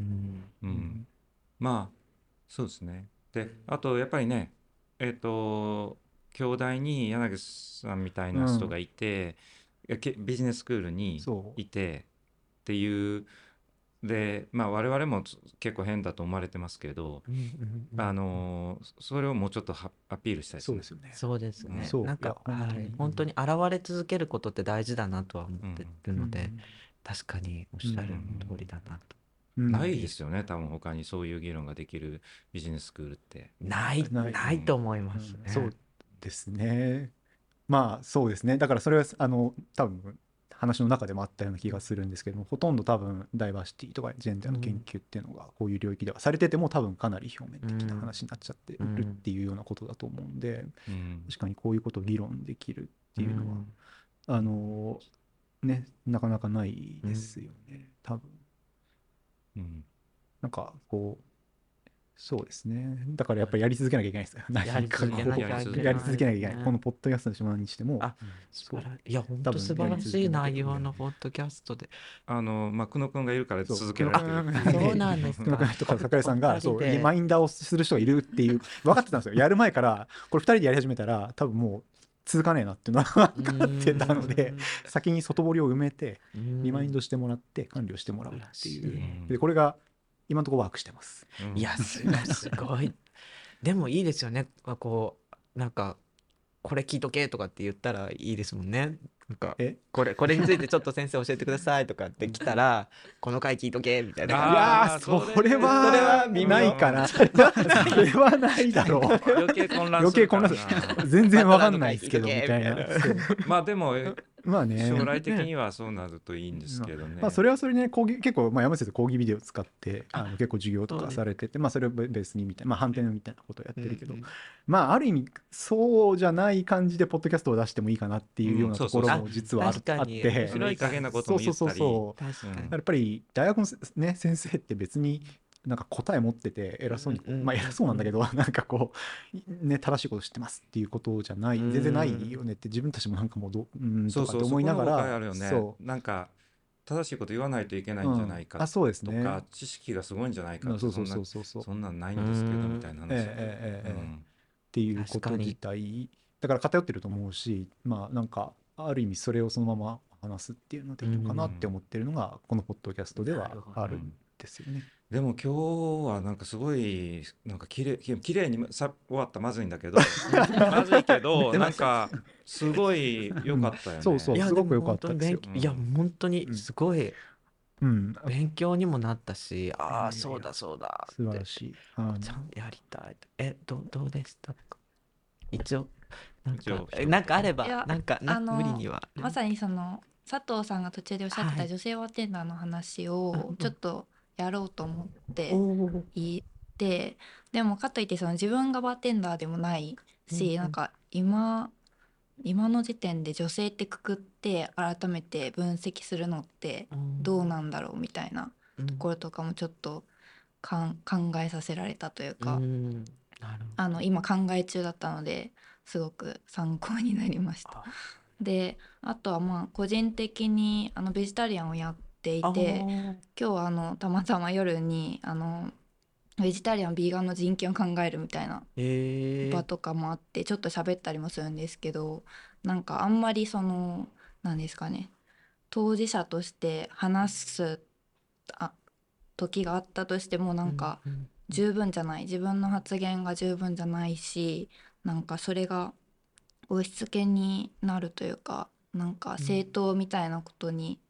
うん。うん。まあそうですね。であとやっぱりねえっ、と兄弟に柳さんみたいな人がいて、けビジネススクールにいてっていう。でまあ我々もつ結構変だと思われてますけど、うんうんうんあのーそれをもうちょっとはアピールしたいですね。そうですよね。そうですね、そう。なんか本当に。はい、本当に現れ続けることって大事だなとは思ってるので、確かにおっしゃる通りだなと、うん。ないですよね多分他にそういう議論ができるビジネススクールって。ない。ない。ないと思いますね、うん。そうですね。まあそうですね。だからそれはあの多分話の中でもあったような気がするんですけどもほとんど多分ダイバーシティとかジェンダーの研究っていうのがこういう領域ではされてても多分かなり表面的な話になっちゃってるっていうようなことだと思うんでうん。確かにこういうことを議論できるっていうのはん。あのねなかなかないですよね。多分。うん。なんかこうそうですね。だからやっぱりやり続けなきゃいけないです。[laughs] よやり続けなきゃいけないやり続けなきゃいけない。ねこのポッドキャストの島にしても。あそう素晴らい。や本当素晴らしい内容のポッドキャストで。あのまあ久野君がいるからそう続けられてる久野君そうなんですか。熊谷とか桜井さんがそう。リマインダーをする人がいるっていう。分かってたんですよ。[laughs] やる前からこれ2人でやり始めたら多分もう続かねえなっていうのは分 [laughs] かってたので先に外堀を埋めてリマインドしてもらって管理をしてもらうっていう。うんでこれが今のところワークしてます。うん。いやすごい [laughs] でもいいですよね。まあこうなんかこれ聞いとけとかって言ったらいいですもんね。なんかえ？これこれについてちょっと先生教えてくださいとかって来たら [laughs] この回聞いとけみたいな。あいやーそれはそれは微妙ないかな。それはないだろう。余計混乱余計混乱する。る。全然わかんないですけどみまたたいな。[laughs] まあでもまあね。将来的にはそうなるといいんですけどね。まあそれはそれね講義結構まあ山先生講義ビデオ使ってあの結構授業とかされててまあそれをベースにみたいなまあ反転みたいなことをやってるけどうんまあある意味そうじゃない感じでポッドキャストを出してもいいかなっていうようなところうんも実はあって。面白いい加減なことも言ったり。そうそうそう確かにやっぱり大学のせね先生って別になんか答え持ってて偉そうに、うんうんまあ偉そうなんだけど、[laughs] なんかこうね正しいこと知ってますっていうことじゃない全然ないよねって自分たちもなんかもうどううんとかってそうそう思いながらあるよね。そなんか正しいこと言わないといけないんじゃないかうん。あそうですね。とか、知識がすごいんじゃないかそうそうそんなそうそう。そうそんなんないんですけどうんみたいな話、えええうん。っていうこと自体だから偏ってると思うしまあなんかある意味それをそのまま話すっていうのでいいのかなって思ってるのがこのポッドキャストではあるんですよね。でも今日はなんかすごいなんか綺麗き綺麗にさ終わった。らまずいんだけど。[laughs] まずいけど [laughs] なんかすごい良かったよね。そうそういやすごく良かったですよ。も本当に勉強いや本当にすごい。うん、勉強にもなったし、あいやいやあそうだそうだ素晴らしい。ちゃんやりたい。えどうどうでした？か一応なんか一応えなんかあればなんかなあの無理には。まさにその佐藤さんが途中でおっしゃってはいた女性バーテンダーの話うん。うをん。ちょっとやろうと思っていてでもかといってその自分がバーテンダーでもないし、うんうん。なんか今今の時点で女性ってくくって改めて分析するのってどうなんだろうみたいなうん。ところとかもちょっと考えさせられたというか、うん。あの今考え中だったのですごく参考になりました。あ。であとはまあ個人的にあのベジタリアンをやっていあてー。今日はあのたまたま夜にあのベジタリアンビーガンの人権を考えるみたいな場とかもあってちょっと喋ったりもするんですけどなんかあんまりその何ですかね当事者として話すあ時があったとしてもなんかうんうん。十分じゃない自分の発言が十分じゃないしなんかそれが押し付けになるというかなんか正当みたいなことに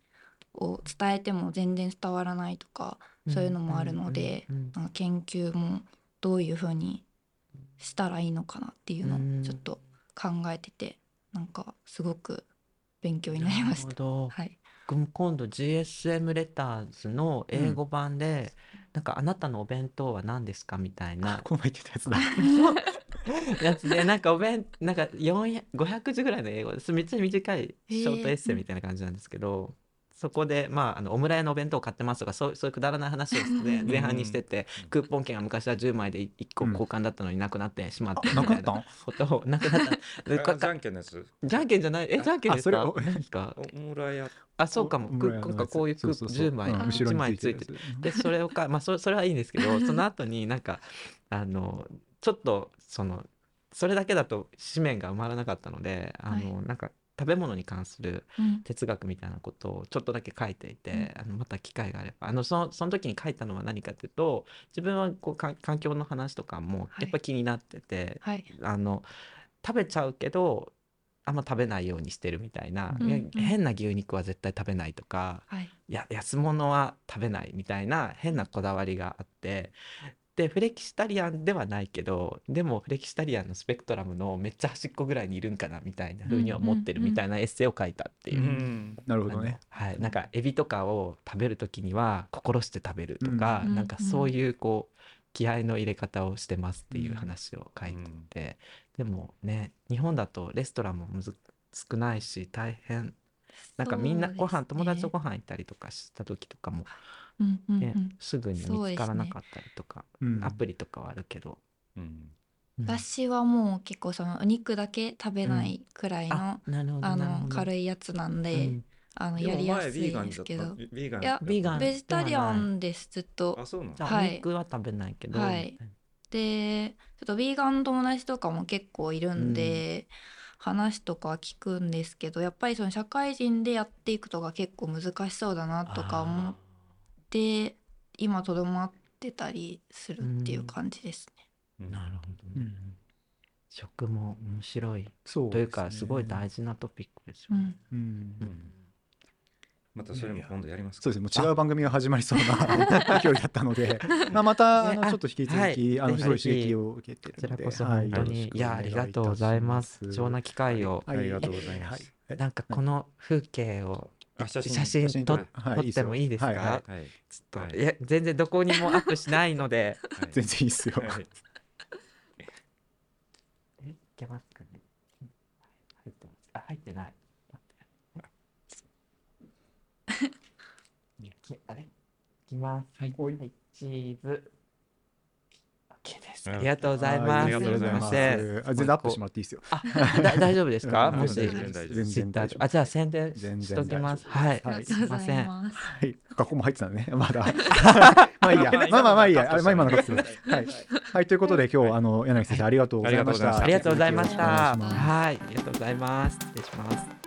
を伝えても全然伝わらないとかそういうのもあるので研究もどういうふうにしたらいいのかなっていうのうん。をちょっと考えててなんかすごく勉強になりました。はい、僕も今度 GSM レターズの英語版で、なんかあなたのお弁当は何ですかみたいなこの前言ってたやつだ。[laughs] やつでなんかお弁なんか400 500字ぐらいの英語です。めっちゃ短いショートエッセイみたいな感じなんですけど、そこでまああのオムライのお弁当を買ってますとかそうそういうくだらない話を、ね、前半にしててクーポン券が昔は10枚で1個交換だったのになくなってしまってみたいななくなったん？ことをなくなった。[laughs] じゃんけんのやつ？じゃんけんじゃない？えじゃんけんですか？オムラやあそうかも。なんかこういうクーポン10枚うん後ろ1に枚ついてでそれをかまあそそれはいいんですけど [laughs] その後になんかあのちょっとそのそれだけだと紙面が埋まらなかったのであの、なんか食べ物に関するうん。哲学みたいなことをちょっとだけ書いていて、あのまた機会があれば。あのそのその時に書いたのは何かっていうと自分はこうか環境の話とかもやっぱ気になってて、はい。あの食べちゃうけどあんま食べないようにしてるみたいな、うんうん。変な牛肉は絶対食べないとか、はい。いや安物は食べないみたいな変なこだわりがあってでフレキシタリアンではないけどでもフレキシタリアンのスペクトラムのめっちゃ端っこぐらいにいるんかなみたいな風には思ってるみたいなエッセイを書いたっていう。う。んなるほどね。はい、なんかエビとかを食べる時には心して食べるとか、うんなんかそういうこう気合の入れ方をしてますっていう話を書いてて、でもね日本だとレストランもむず少ないし大変。なんかみんなご飯、友達とご飯行ったりとかした時とかも、うんうんねうん。すぐに見つからなかったりとか、うん。アプリとかはあるけど、うん。うん。私はもう結構そのお肉だけ食べないくらいの、あなるほどあの軽いやつなんで、うん。あのやりやすい前ビーガンですけどいやビーガン。ベジタリアンですずっと。あそうなの？じゃあはい。お肉は食べないけど、はい。でちょっとビーガンの友達とかも結構いるんで、話とかは聞くんですけどやっぱりその社会人でやっていくとか結構難しそうだなとか思って今とどまってたりするっていう感じですね。うん。なるほどね、うん。食も面白い。そうというかすごい事。大事なトピックですよね。うん、うん。うん。またそれも今度やりますか。そうですね、もう違う番組が始まりそうな勢いだったので、まあ、またあのちょっと引き続はい。き、あのすごい刺激を受けてこちらこそはい。本当に、い、やありがとうございます。貴重な機会を、はい。ありがとうございます。はい。なんかこの風景をあ写真写真撮ってもいいですか、はいや全然どこにもアップしないので。はい。[laughs] 全然いいっすよ。はい。えいけますかね？入ってますあ入ってない。[laughs] あれ？いきます。はい。はい、チーズ OK です。うん。ありがとうございます。ありがとうございます。すいません。あ全然アップしてもらっていいですよ。あだ [laughs] 大丈夫ですか？うんもしあじゃあ宣伝全然しときます。大はい、す。いません。ます。はい、ここも入ってたのね、[laughs] まだ。[laughs] まあいいや、まあまあまあいいや、まあ今のカットです。はい、はい、ということで、今日、あの、柳先生、ありがとうございました。ありがとうございました。はい、ありがとうございます。失礼します。